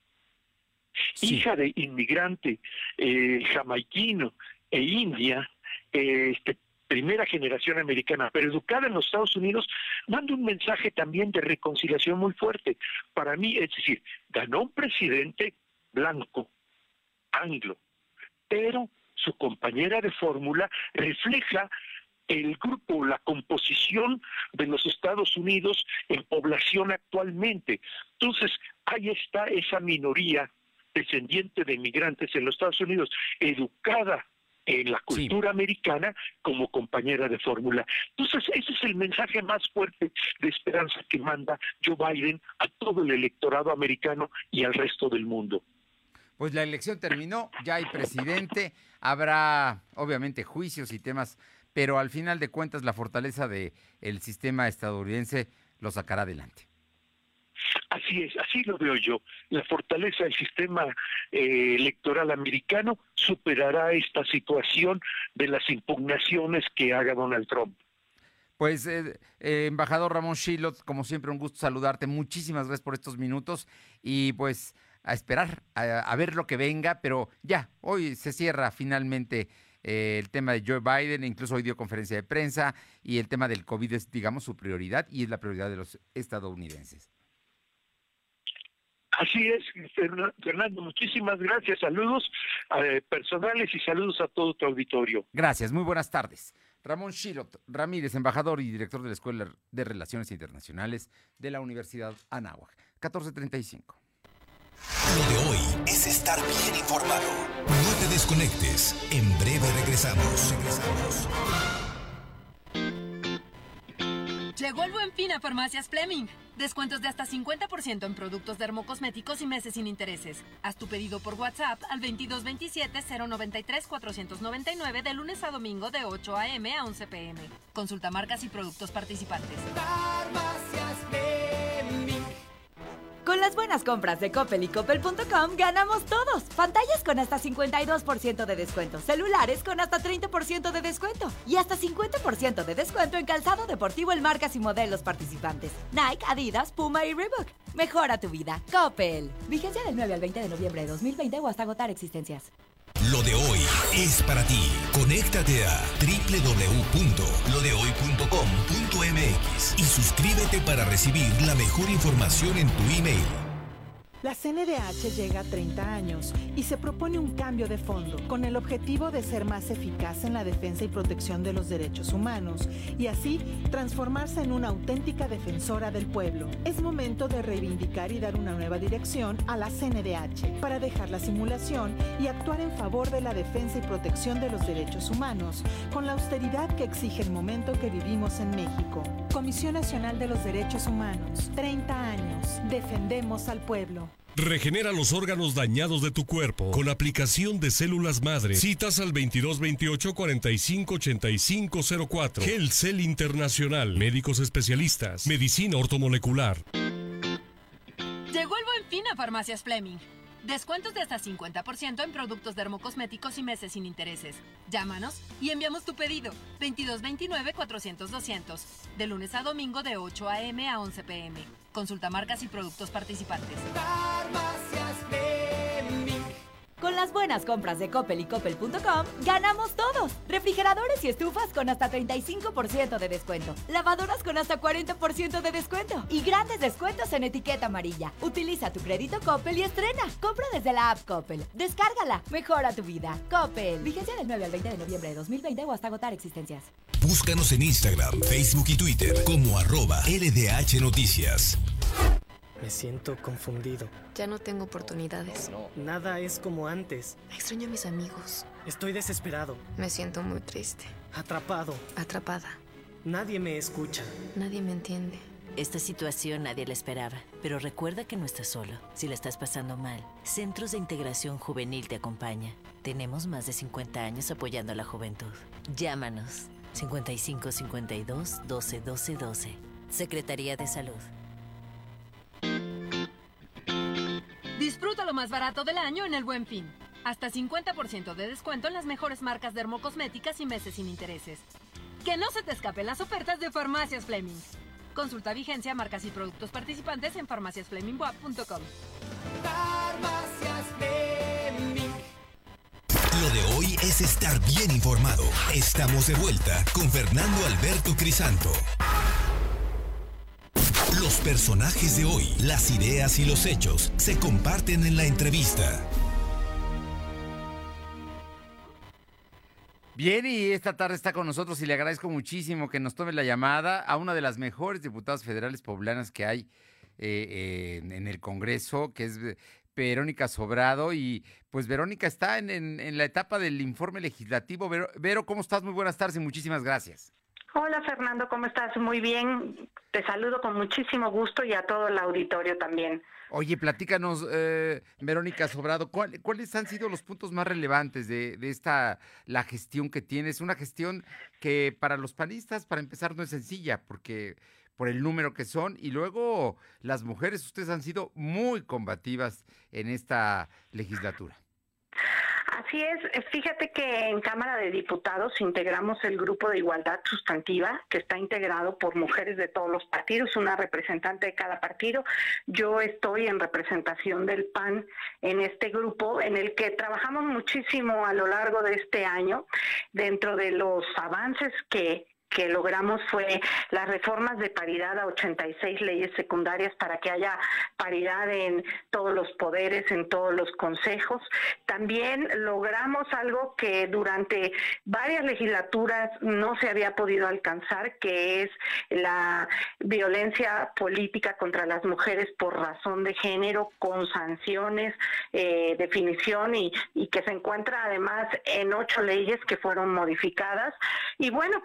hija de inmigrante eh, jamaiquino e india, este, primera generación americana, pero educada en los Estados Unidos, manda un mensaje también de reconciliación muy fuerte. Para mí, es decir, ganó un presidente blanco, anglo, pero su compañera de fórmula refleja el grupo, la composición de los Estados Unidos en población actualmente. Entonces, ahí está esa minoría descendiente de inmigrantes en los Estados Unidos, educada en la cultura americana como compañera de fórmula. Entonces, ese es el mensaje más fuerte de esperanza que manda Joe Biden a todo el electorado americano y al resto del mundo. Pues la elección terminó, ya hay presidente, habrá obviamente juicios y temas, pero al final de cuentas la fortaleza del el sistema estadounidense lo sacará adelante. Así es, así lo veo yo. La fortaleza del sistema eh, electoral americano superará esta situación de las impugnaciones que haga Donald Trump. Pues, eh, eh, embajador Ramón Shilot, como siempre, un gusto saludarte. Muchísimas gracias por estos minutos y pues a esperar, a, ver lo que venga, pero ya, hoy se cierra finalmente el tema de Joe Biden, incluso hoy dio conferencia de prensa y el tema del COVID es, digamos, su prioridad y es la prioridad de los estadounidenses. Así es, Fernando, muchísimas gracias. Saludos eh, personales y saludos a todo tu auditorio. Gracias, muy buenas tardes. Ramón Shilot Ramírez, embajador y director de la Escuela de Relaciones Internacionales de la Universidad Anáhuac. 1435. Lo de hoy es estar bien informado. No te desconectes. En breve regresamos. Regresamos. Llegó el buen fin a Farmacias Fleming. Descuentos de hasta 50% en productos dermocosméticos y meses sin intereses. Haz tu pedido por WhatsApp al 2227-093-499 de lunes a domingo de 8 a.m. a 11 p.m. Consulta marcas y productos participantes. Farmacias Fleming. Con las buenas compras de Coppel y Coppel.com ganamos todos. Pantallas con hasta 52% de descuento, celulares con hasta 30% de descuento y hasta 50% de descuento en calzado deportivo en marcas y modelos participantes. Nike, Adidas, Puma y Reebok. Mejora tu vida. Coppel. Vigencia del 9 al 20 de noviembre de 2020 o hasta agotar existencias. Lo de hoy es para ti. Conéctate a y suscríbete para recibir la mejor información en tu email. La CNDH llega a 30 años y se propone un cambio de fondo con el objetivo de ser más eficaz en la defensa y protección de los derechos humanos y así transformarse en una auténtica defensora del pueblo. Es momento de reivindicar y dar una nueva dirección a la CNDH para dejar la simulación y actuar en favor de la defensa y protección de los derechos humanos con la austeridad que exige el momento que vivimos en México. Comisión Nacional de los Derechos Humanos, 30 años, defendemos al pueblo. Regenera los órganos dañados de tu cuerpo con aplicación de células madre. Citas al 2228 45 85 04. Cell Internacional. Médicos especialistas. Medicina ortomolecular. Llegó el buen fin a Farmacias Fleming. Descuentos de hasta 50% en productos dermocosméticos y meses sin intereses. Llámanos y enviamos tu pedido. 2229-400-200. De lunes a domingo de 8 a.m. a 11 p.m. Consulta marcas y productos participantes. Con las buenas compras de Coppel y Coppel.com, ganamos todos. Refrigeradores y estufas con hasta 35% de descuento. Lavadoras con hasta 40% de descuento. Y grandes descuentos en etiqueta amarilla. Utiliza tu crédito Coppel y estrena. Compra desde la app Coppel. Descárgala. Mejora tu vida. Coppel. Vigencia del 9 al 20 de noviembre de 2020 o hasta agotar existencias. Búscanos en Instagram, Facebook y Twitter como arroba LDH Noticias. Me siento confundido. Ya no tengo oportunidades. Nada es como antes. Extraño a mis amigos. Estoy desesperado. Me siento muy triste. Atrapado. Atrapada. Nadie me escucha. Nadie me entiende. Esta situación nadie la esperaba, pero recuerda que no estás solo. Si la estás pasando mal, Centros de Integración Juvenil te acompaña. Tenemos más de 50 años apoyando a la juventud. Llámanos 55 52 12 12 12. Secretaría de Salud. Disfruta lo más barato del año en el Buen Fin. Hasta 50% de descuento en las mejores marcas dermocosméticas y meses sin intereses. Que no se te escapen las ofertas de Farmacias Fleming. Consulta vigencia, marcas y productos participantes en farmaciasflemingwap.com. Farmacias Fleming. Lo de hoy es estar bien informado. Estamos de vuelta con Fernando Alberto Crisanto. Los personajes de hoy, las ideas y los hechos se comparten en la entrevista. Bien, y esta tarde está con nosotros y le agradezco muchísimo que nos tome la llamada a una de las mejores diputadas federales poblanas que hay eh, en el Congreso, que es Verónica Sobrado. Y pues Verónica está en, la etapa del informe legislativo. Vero, ¿cómo estás? Muy buenas tardes y muchísimas gracias. Hola Fernando, ¿cómo estás? Muy bien. Te saludo con muchísimo gusto y a todo el auditorio también. Oye, platícanos, eh, Verónica Sobrado, ¿cuáles han sido los puntos más relevantes de, esta, la gestión que tienes? Una gestión que para los panistas, para empezar, no es sencilla, porque por el número que son, y luego las mujeres, ustedes han sido muy combativas en esta legislatura. Así es, fíjate que en Cámara de Diputados integramos el grupo de igualdad sustantiva, que está integrado por mujeres de todos los partidos, una representante de cada partido. Yo estoy en representación del PAN en este grupo, en el que trabajamos muchísimo a lo largo de este año, dentro de los avances que que logramos fue las reformas de paridad a 86 leyes secundarias para que haya paridad en todos los poderes, en todos los consejos. También logramos algo que durante varias legislaturas no se había podido alcanzar, que es la violencia política contra las mujeres por razón de género, con sanciones, eh, definición y, y que se encuentra además en ocho leyes que fueron modificadas. Y bueno,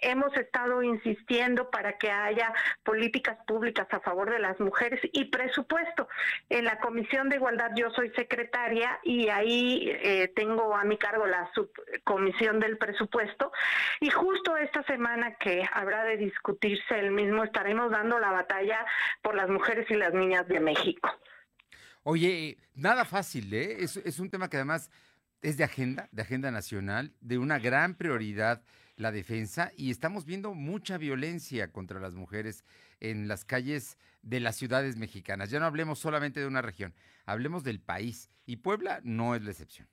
hemos estado insistiendo para que haya políticas públicas a favor de las mujeres y presupuesto. En la Comisión de Igualdad yo soy secretaria y ahí eh, tengo a mi cargo la subcomisión del presupuesto y justo esta semana que habrá de discutirse el mismo estaremos dando la batalla por las mujeres y las niñas de México. Oye, nada fácil, ¿eh? Es un tema que además es de agenda, de agenda nacional, de una gran prioridad la defensa y estamos viendo mucha violencia contra las mujeres en las calles de las ciudades mexicanas. Ya no hablemos solamente de una región, hablemos del país y Puebla no es la excepción.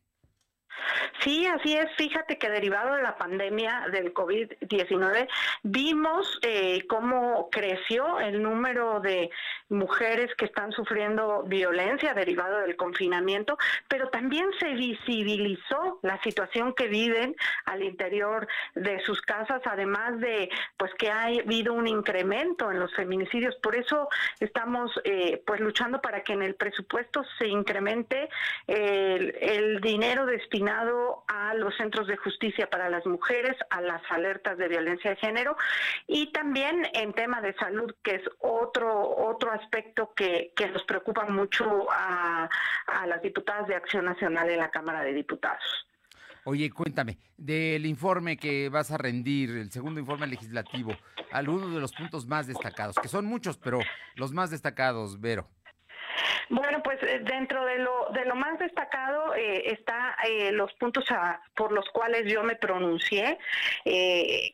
Sí, así es. Fíjate que derivado de la pandemia del COVID-19, vimos eh, cómo creció el número de mujeres que están sufriendo violencia derivado del confinamiento, pero también se visibilizó la situación que viven al interior de sus casas, además de pues que ha habido un incremento en los feminicidios. Por eso estamos eh, pues luchando para que en el presupuesto se incremente el, el dinero destinado a los centros de justicia para las mujeres, a las alertas de violencia de género y también en tema de salud, que es otro, otro aspecto que, que nos preocupa mucho a, a las diputadas de Acción Nacional en la Cámara de Diputados. Oye, cuéntame, del informe que vas a rendir, el segundo informe legislativo, algunos de los puntos más destacados, que son muchos, pero los más destacados, Vero. Bueno, pues eh, dentro de lo, de lo más destacado eh, está eh, los puntos por los cuales yo me pronuncié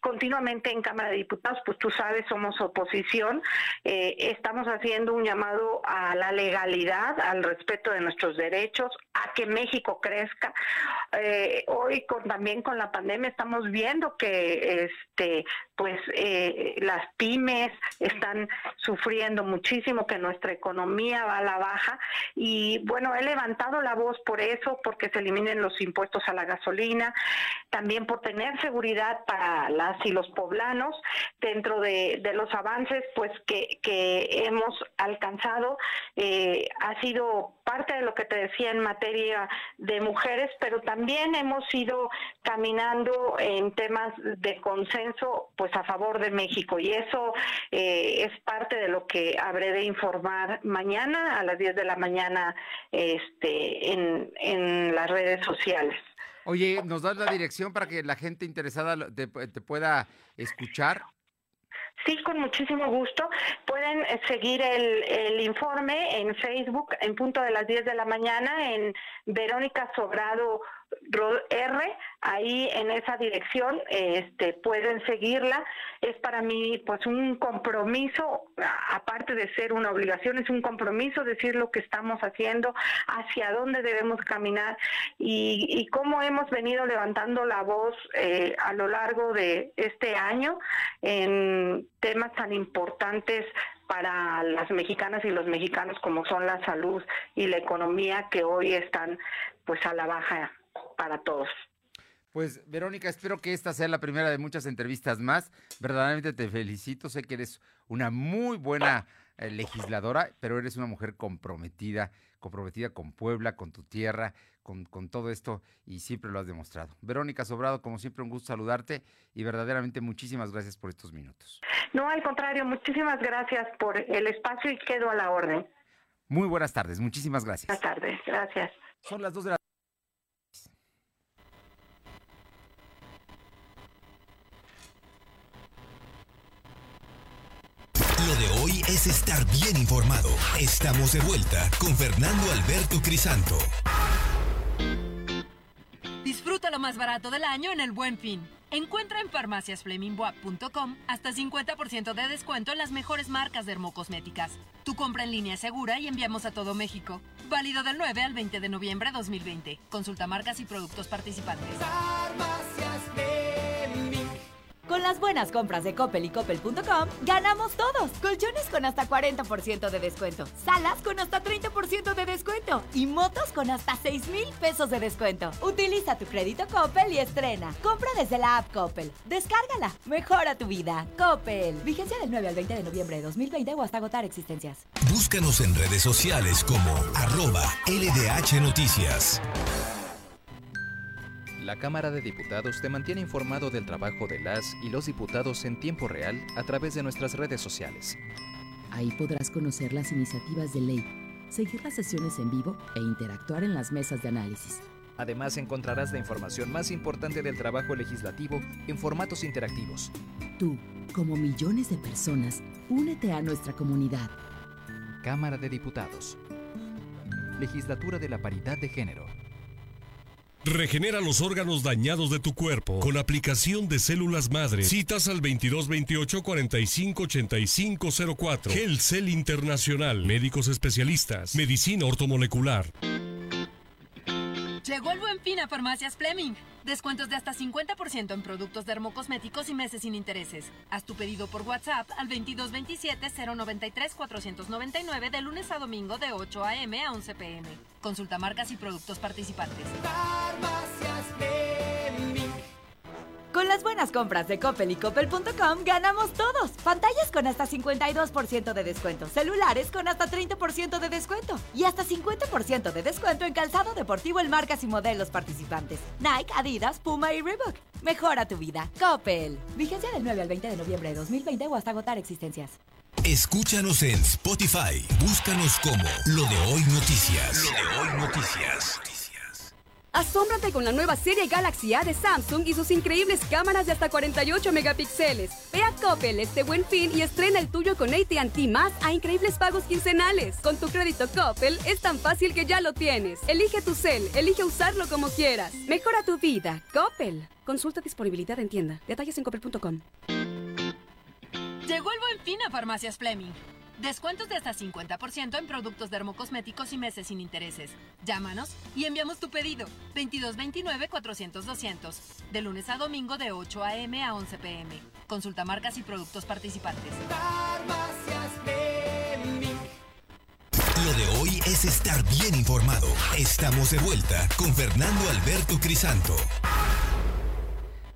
continuamente en Cámara de Diputados, pues tú sabes, somos oposición, estamos haciendo un llamado a la legalidad, al respeto de nuestros derechos, a que México crezca. hoy con, también con la pandemia estamos viendo que este pues las pymes están sufriendo muchísimo, que nuestra economía va a la baja y bueno, he levantado la voz por eso, porque se eliminen los impuestos a la gasolina, también por tener seguridad para las y los poblanos dentro de, los avances pues que, que hemos alcanzado. Eh, ha sido parte de lo que te decía en materia de mujeres, pero también hemos ido caminando en temas de consenso pues a favor de México y eso eh, es parte de lo que habré de informar mañana a las 10 de la mañana este, en, en las redes sociales. Oye, ¿nos das la dirección para que la gente interesada te, te pueda escuchar? Sí, con muchísimo gusto. Pueden eh, seguir el, el, informe en Facebook en punto de las 10 de la mañana en Verónica Sobrado R, ahí en esa dirección este, pueden seguirla. Es para mí pues un compromiso, aparte de ser una obligación, es un compromiso decir lo que estamos haciendo, hacia dónde debemos caminar y, y cómo hemos venido levantando la voz eh, a lo largo de este año en temas tan importantes para las mexicanas y los mexicanos como son la salud y la economía que hoy están pues a la baja para todos. Pues Verónica, espero que esta sea la primera de muchas entrevistas más. Verdaderamente te felicito, sé que eres una muy buena eh, legisladora, pero eres una mujer comprometida, comprometida con Puebla, con tu tierra, con, con, todo esto y siempre lo has demostrado. Verónica Sobrado, como siempre, un gusto saludarte y verdaderamente muchísimas gracias por estos minutos. No, al contrario, muchísimas gracias por el espacio y quedo a la orden. Muy buenas tardes, muchísimas gracias. Buenas tardes, gracias. Son las dos de la Lo de hoy es estar bien informado. Estamos de vuelta con Fernando Alberto Crisanto. Disfruta lo más barato del año en el Buen Fin. Encuentra en farmaciasflemingboa.com hasta 50% de descuento en las mejores marcas dermocosméticas. Tu compra en línea es segura y enviamos a todo México. Válido del 9 al 20 de noviembre de 2020. Consulta marcas y productos participantes. Farmacias Fleming. Con las buenas compras de Coppel y Coppel.com, ganamos todos. Colchones con hasta 40% de descuento. Salas con hasta 30% de descuento. Y motos con hasta 6 mil pesos de descuento. Utiliza tu crédito Coppel y estrena. Compra desde la app Coppel. Descárgala. Mejora tu vida. Coppel. Vigencia del 9 al 20 de noviembre de 2020 o hasta agotar existencias. Búscanos en redes sociales como arroba LDH Noticias. La Cámara de Diputados te mantiene informado del trabajo de las y los diputados en tiempo real a través de nuestras redes sociales. Ahí podrás conocer las iniciativas de ley, seguir las sesiones en vivo e interactuar en las mesas de análisis. Además encontrarás la información más importante del trabajo legislativo en formatos interactivos. Tú, como millones de personas, únete a nuestra comunidad. Cámara de Diputados. Legislatura de la Paridad de Género. Regenera los órganos dañados de tu cuerpo con aplicación de células madre. Citas al 2228 45 85 04. Cell Internacional. Médicos especialistas. Medicina ortomolecular. Llegó el buen fin a Farmacias Fleming. Descuentos de hasta 50% en productos dermocosméticos y meses sin intereses. Haz tu pedido por WhatsApp al 2227-093-499 de lunes a domingo de 8 a.m. a 11 p.m. Consulta marcas y productos participantes. Con las buenas compras de Coppel y Coppel.com ganamos todos. Pantallas con hasta 52% de descuento, celulares con hasta 30% de descuento y hasta 50% de descuento en calzado deportivo en marcas y modelos participantes. Nike, Adidas, Puma y Reebok. Mejora tu vida. Coppel. Vigencia del 9 al 20 de noviembre de 2020 o hasta agotar existencias. Escúchanos en Spotify. Búscanos como Lo de Hoy Noticias. Lo de Hoy Noticias. Asómbrate con la nueva serie Galaxy A de Samsung y sus increíbles cámaras de hasta 48 megapíxeles. Ve a Coppel este buen fin y estrena el tuyo con AT&T más a increíbles pagos quincenales. Con tu crédito Coppel es tan fácil que ya lo tienes. Elige tu cel, elige usarlo como quieras. Mejora tu vida. Coppel. Consulta disponibilidad en tienda. Detalles en coppel.com. Llegó el buen fin a Farmacias Fleming. Descuentos de hasta 50% en productos dermocosméticos y meses sin intereses. Llámanos y enviamos tu pedido. 2229-400-200. De lunes a domingo de 8 a.m. a 11 p.m. Consulta marcas y productos participantes. Farmacias Lo de hoy es estar bien informado. Estamos de vuelta con Fernando Alberto Crisanto.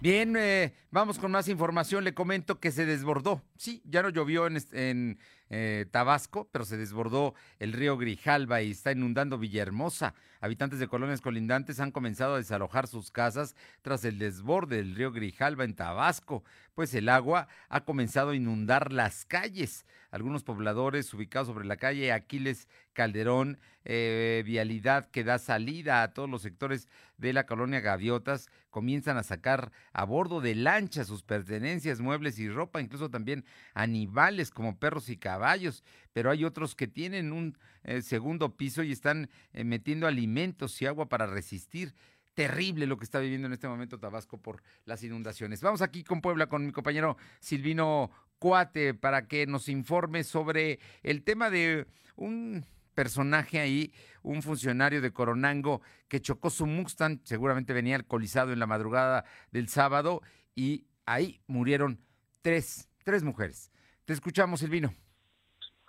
Bien, eh, vamos con más información. Le comento que se desbordó. Sí, ya no llovió en, en, eh, Tabasco, pero se desbordó el río Grijalba y está inundando Villahermosa. Habitantes de colonias colindantes han comenzado a desalojar sus casas tras el desborde del río Grijalba en Tabasco, pues el agua ha comenzado a inundar las calles. Algunos pobladores ubicados sobre la calle Aquiles Calderón, eh, vialidad que da salida a todos los sectores de la colonia Gaviotas, comienzan a sacar a bordo de lancha sus pertenencias, muebles y ropa, incluso también animales como perros y caballos, pero hay otros que tienen un eh, segundo piso y están eh, metiendo alimentos y agua para resistir terrible lo que está viviendo en este momento Tabasco por las inundaciones. Vamos aquí con Puebla con mi compañero Silvino Cuate para que nos informe sobre el tema de un personaje ahí, un funcionario de Coronango que chocó su Mustang, seguramente venía alcoholizado en la madrugada del sábado y ahí murieron tres, tres mujeres. Te escuchamos, Silvino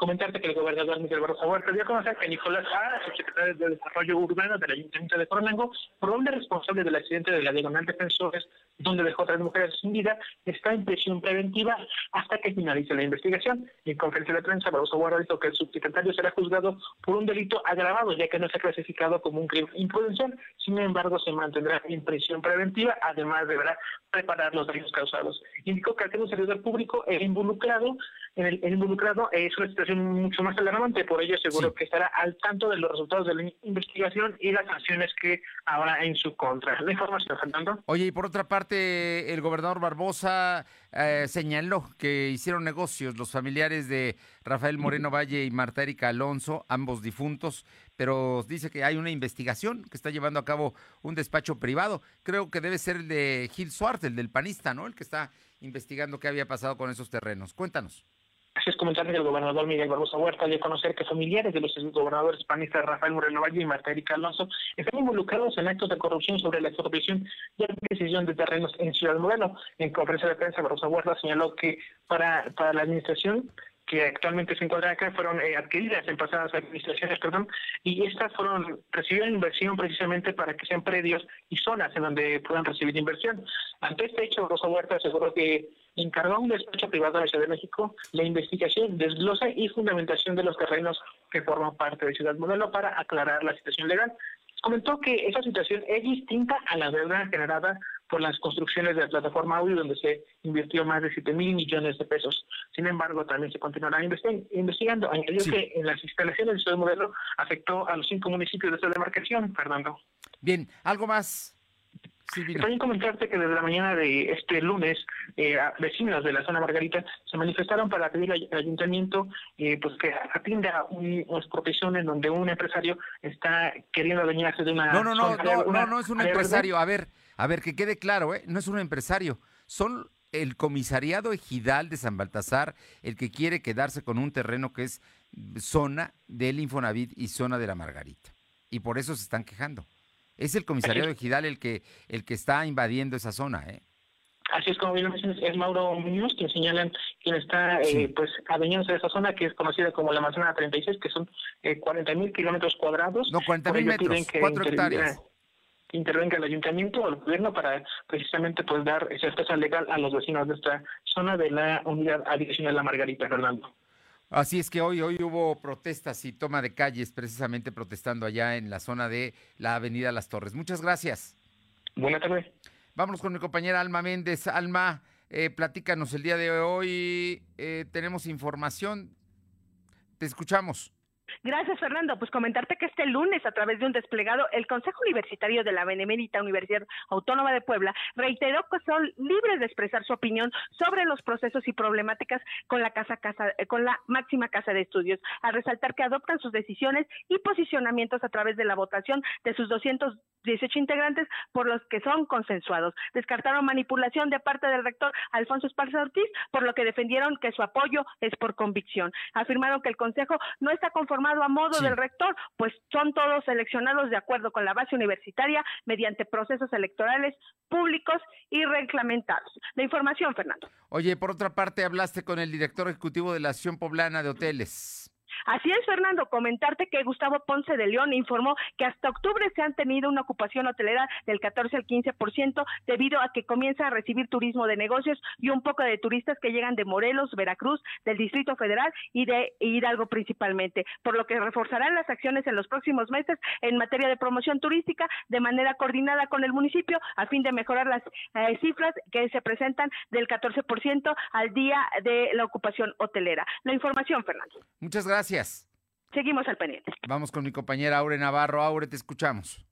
comentarte que el gobernador Miguel Barroso Huerta dio a conocer que Nicolás A., subsecretario de Desarrollo Urbano del Ayuntamiento de Coronango, probable responsable del accidente de la Diagonal Defensores, donde dejó tres mujeres sin vida, está en prisión preventiva hasta que finalice la investigación. En conferencia de prensa, Barroso Huerta dijo que el subsecretario será juzgado por un delito agravado, ya que no se ha clasificado como un crimen imprudencial. Sin embargo, se mantendrá en prisión preventiva, además deberá preparar los daños causados. Indicó que al ser un servidor público, el involucrado, el, involucrado es una situación mucho más alarmante, por ello seguro que estará al tanto de los resultados de la investigación y las sanciones que habrá en su contra. La información, Fernando. Oye, y por otra parte, el gobernador Barbosa eh, señaló que hicieron negocios los familiares de Rafael Moreno Valle y Marta Erika Alonso, ambos difuntos, pero dice que hay una investigación que está llevando a cabo un despacho privado. Creo que debe ser el de Gil Suárez, el del panista, ¿no? El que está investigando qué había pasado con esos terrenos. Cuéntanos. Así es comentar que el gobernador Miguel Barbosa Huerta dio a conocer que familiares de los gobernadores panistas Rafael Moreno Valle y Marta Erika Alonso están involucrados en actos de corrupción sobre la expropiación y adquisición de terrenos en Ciudad Modelo. En conferencia de prensa, Barbosa Huerta señaló que para, para la administración que actualmente se encuentran acá fueron eh, adquiridas en pasadas administraciones, perdón, y estas fueron recibieron inversión precisamente para que sean predios y zonas en donde puedan recibir inversión. Ante este hecho, Rosa Huerta aseguró que encargó a un despacho privado de la Ciudad de México la investigación, desglosa y fundamentación de los terrenos que forman parte de Ciudad Modelo para aclarar la situación legal. Comentó que esa situación es distinta a la deuda generada por las construcciones de la plataforma audio donde se invirtió más de 7 mil millones de pesos. Sin embargo, también se continuará investigando. Añadió que en las instalaciones de Ciudad Modelo afectó a los cinco municipios de esta demarcación, Fernando. Bien, ¿algo más? Sí, También comentarte que desde la mañana de este lunes, eh, vecinos de la zona Margarita se manifestaron para pedir al ayuntamiento eh, pues que atienda una expropiación en donde un empresario está queriendo adueñarse de una... No, no, no, no, no, no es un empresario. A ver, a ver, que quede claro, ¿eh? no es un empresario. Son el comisariado ejidal de San Baltasar el que quiere quedarse con un terreno que es zona del Infonavit y zona de la Margarita. Y por eso se están quejando. Es el comisariado ejidal el que, el que está invadiendo esa zona, ¿eh? Así es como bien mencionas, es Mauro Muñoz quien señalan quien está eh, pues adueñándose de esa zona que es conocida como la Amazona 36, que son eh, 40 mil kilómetros cuadrados. No, 40 mil metros, 4 hectáreas intervenga el ayuntamiento o el gobierno para precisamente pues dar certeza legal a los vecinos de esta zona de la unidad adicional La Margarita, Fernando. Así es que hoy, hoy hubo protestas y toma de calles precisamente protestando allá en la zona de la Avenida Las Torres. Muchas gracias. Buenas tardes. Vámonos con mi compañera Alma Méndez. Alma, eh, platícanos el día de hoy. Eh, tenemos información. Te escuchamos. Gracias, Fernando. Pues comentarte que este lunes, a través de un desplegado, el Consejo Universitario de la Benemérita Universidad Autónoma de Puebla reiteró que son libres de expresar su opinión sobre los procesos y problemáticas con la casa, casa eh, con la máxima casa de estudios, al resaltar que adoptan sus decisiones y posicionamientos a través de la votación de sus 218 integrantes por los que son consensuados. Descartaron manipulación de parte del rector Alfonso Esparza Ortiz, por lo que defendieron que su apoyo es por convicción. Afirmaron que el Consejo no está conformado a modo del rector, pues son todos seleccionados de acuerdo con la base universitaria mediante procesos electorales públicos y reglamentados. La información, Fernando. Oye, por otra parte, hablaste con el director ejecutivo de la Acción Poblana de Hoteles. Así es, Fernando, comentarte que Gustavo Ponce de León informó que hasta octubre se han tenido una ocupación hotelera del 14 al 15% debido a que comienza a recibir turismo de negocios y un poco de turistas que llegan de Morelos, Veracruz, del Distrito Federal y de Hidalgo principalmente, por lo que reforzarán las acciones en los próximos meses en materia de promoción turística de manera coordinada con el municipio a fin de mejorar las eh, cifras que se presentan del 14% al día de la ocupación hotelera. La información, Fernando. Muchas gracias. Seguimos al pendiente. Vamos con mi compañera Aure Navarro. Aure, te escuchamos.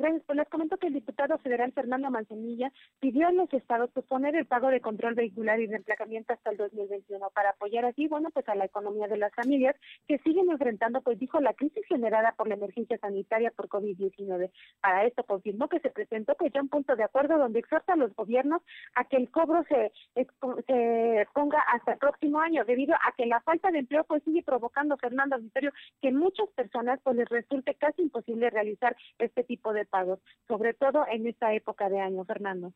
Gracias. Pues les comento que el diputado federal Fernando Manzanilla pidió a los estados posponer el pago de control vehicular y de emplacamiento hasta el 2021 para apoyar así, bueno, pues a la economía de las familias que siguen enfrentando, pues dijo, la crisis generada por la emergencia sanitaria por COVID-19. Para esto confirmó que se presentó pues ya un punto de acuerdo donde exhorta a los gobiernos a que el cobro se, se ponga hasta el próximo año, debido a que la falta de empleo pues sigue provocando, Fernando Auditorio, que muchas personas pues les resulte casi imposible realizar este tipo de pagos, sobre todo en esta época de año, Fernando.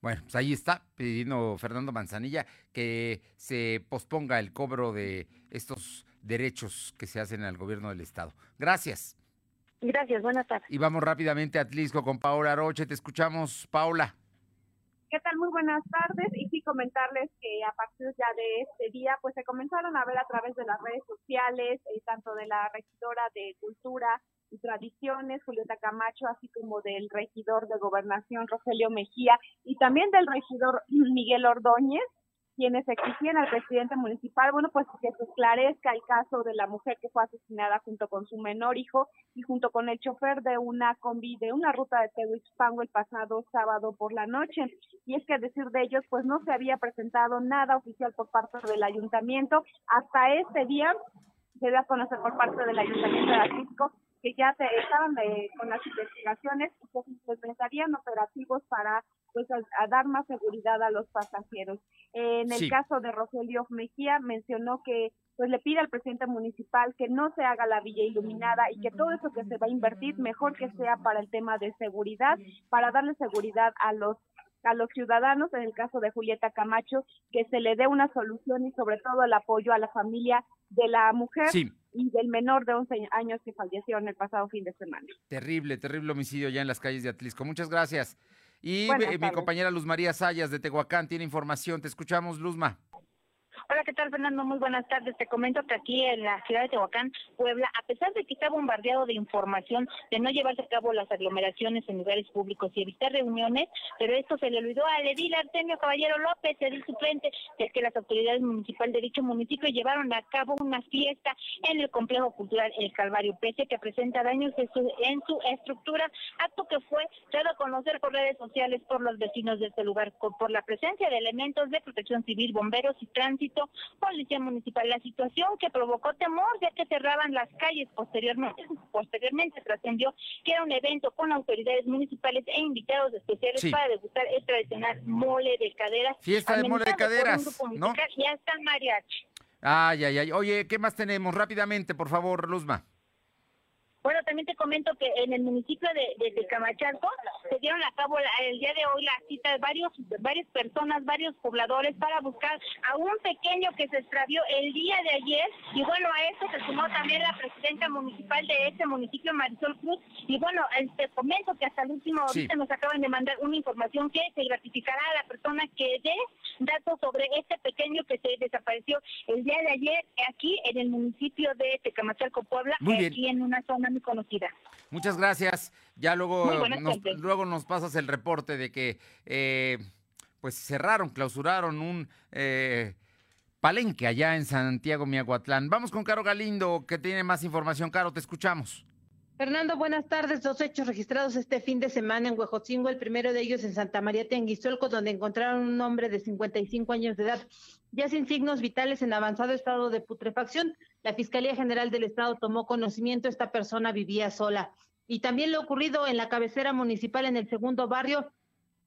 Bueno, pues ahí está pidiendo Fernando Manzanilla que se posponga el cobro de estos derechos que se hacen al gobierno del estado. Gracias. Gracias, buenas tardes. Y vamos rápidamente a Atlisco con Paola Roche. Te escuchamos, Paula. ¿Qué tal? Muy buenas tardes. Y sí comentarles que a partir ya de este día, pues se comenzaron a ver a través de las redes sociales, eh, tanto de la regidora de Cultura y Tradiciones, Julieta Camacho, así como del regidor de Gobernación, Rogelio Mejía, y también del regidor Miguel Ordóñez, quienes exigían al presidente municipal, bueno, pues que se esclarezca el caso de la mujer que fue asesinada junto con su menor hijo y junto con el chofer de una combi de una ruta de Tehuichpango el pasado sábado por la noche. Y es que a decir de ellos, pues no se había presentado nada oficial por parte del ayuntamiento. Hasta este día se dio a conocer por parte del ayuntamiento de Atlisco que ya te, estaban con las investigaciones y que se implementarían operativos para pues a, dar más seguridad a los pasajeros. En el caso de Rogelio Mejía mencionó que pues le pide al presidente municipal que no se haga la villa iluminada y que todo eso que se va a invertir mejor que sea para el tema de seguridad, para darle seguridad a los a los ciudadanos, en el caso de Julieta Camacho, que se le dé una solución y sobre todo el apoyo a la familia de la mujer y del menor de 11 años que falleció en el pasado fin de semana. Terrible, terrible homicidio ya en las calles de Atlisco. Muchas gracias. Y mi compañera Luz María Sayas de Tehuacán tiene información. Te escuchamos, Luzma. Hola, ¿qué tal, Fernando? Muy buenas tardes. Te comento que aquí en la ciudad de Tehuacán, Puebla, a pesar de que está bombardeado de información de no llevarse a cabo las aglomeraciones en lugares públicos y evitar reuniones, pero esto se le olvidó al edil Artemio Caballero López, edil suplente, es que las autoridades municipales de dicho municipio llevaron a cabo una fiesta en el complejo cultural El Calvario, pese que presenta daños en su, en su estructura, acto que fue dado a conocer por redes sociales por los vecinos de este lugar, por la presencia de elementos de protección civil, bomberos y tránsito Policía Municipal. La situación que provocó temor ya que cerraban las calles posteriormente, posteriormente trascendió que era un evento con autoridades municipales e invitados especiales para degustar el tradicional mole de caderas. Fiesta de mole de caderas, ¿no? Y hasta mariachi. Ay, ay, ay. Oye, ¿qué más tenemos? Rápidamente, por favor, Luzma. Bueno, también te comento que en el municipio de, de, Camachalco se dieron a cabo el día de hoy la cita de varios, varias personas, varios pobladores para buscar a un pequeño que se extravió el día de ayer. Y bueno, a eso se sumó también la presidenta municipal de este municipio, Marisol Cruz. Y bueno, te comento que hasta el último ahorita nos acaban de mandar una información que se gratificará a la persona que dé datos sobre este pequeño que se desapareció el día de ayer aquí en el municipio de Tecamachalco, Puebla, aquí en una zona conocida. Muchas gracias. Ya luego, nos, luego nos pasas el reporte de que eh, pues cerraron, clausuraron un eh, palenque allá en Santiago Miahuatlán. Vamos con Caro Galindo, que tiene más información. Caro, te escuchamos. Fernando, buenas tardes. Dos hechos registrados este fin de semana en Huejotzingo, el primero de ellos en Santa María Tenguizolco, donde encontraron un hombre de 55 años de edad, ya sin signos vitales en avanzado estado de putrefacción. La Fiscalía General del Estado tomó conocimiento, esta persona vivía sola. Y también lo ocurrido en la cabecera municipal en el segundo barrio,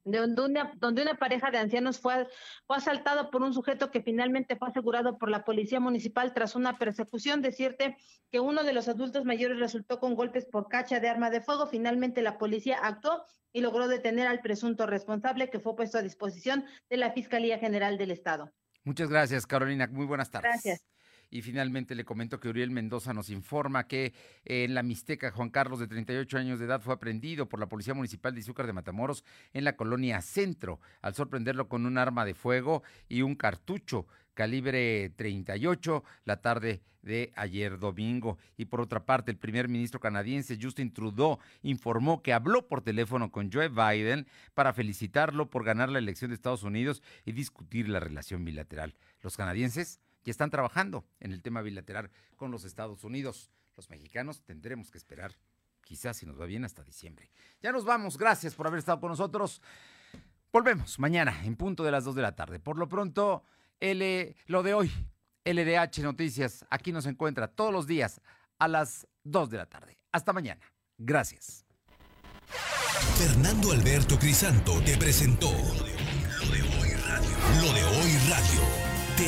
donde una, donde una pareja de ancianos fue, fue asaltada por un sujeto que finalmente fue asegurado por la policía municipal tras una persecución. Decirte que uno de los adultos mayores resultó con golpes por cacha de arma de fuego. Finalmente la policía actuó y logró detener al presunto responsable que fue puesto a disposición de la Fiscalía General del Estado. Muchas gracias, Carolina. Muy buenas tardes. Gracias. Y finalmente le comento que Uriel Mendoza nos informa que en la Mixteca Juan Carlos, de 38 años de edad, fue aprendido por la Policía Municipal de Izúcar de Matamoros en la colonia Centro, al sorprenderlo con un arma de fuego y un cartucho calibre 38 la tarde de ayer domingo. Y por otra parte, el primer ministro canadiense Justin Trudeau informó que habló por teléfono con Joe Biden para felicitarlo por ganar la elección de Estados Unidos y discutir la relación bilateral. Los canadienses ya están trabajando en el tema bilateral con los Estados Unidos. Los mexicanos tendremos que esperar, quizás si nos va bien, hasta diciembre. Ya nos vamos, gracias por haber estado con nosotros. Volvemos mañana en punto de las 2 de la tarde. Por lo pronto... L, lo de hoy, LDH Noticias, aquí nos encuentra todos los días a las 2 de la tarde. Hasta mañana. Gracias. Fernando Alberto Crisanto te presentó Lo de hoy radio. Lo de hoy radio.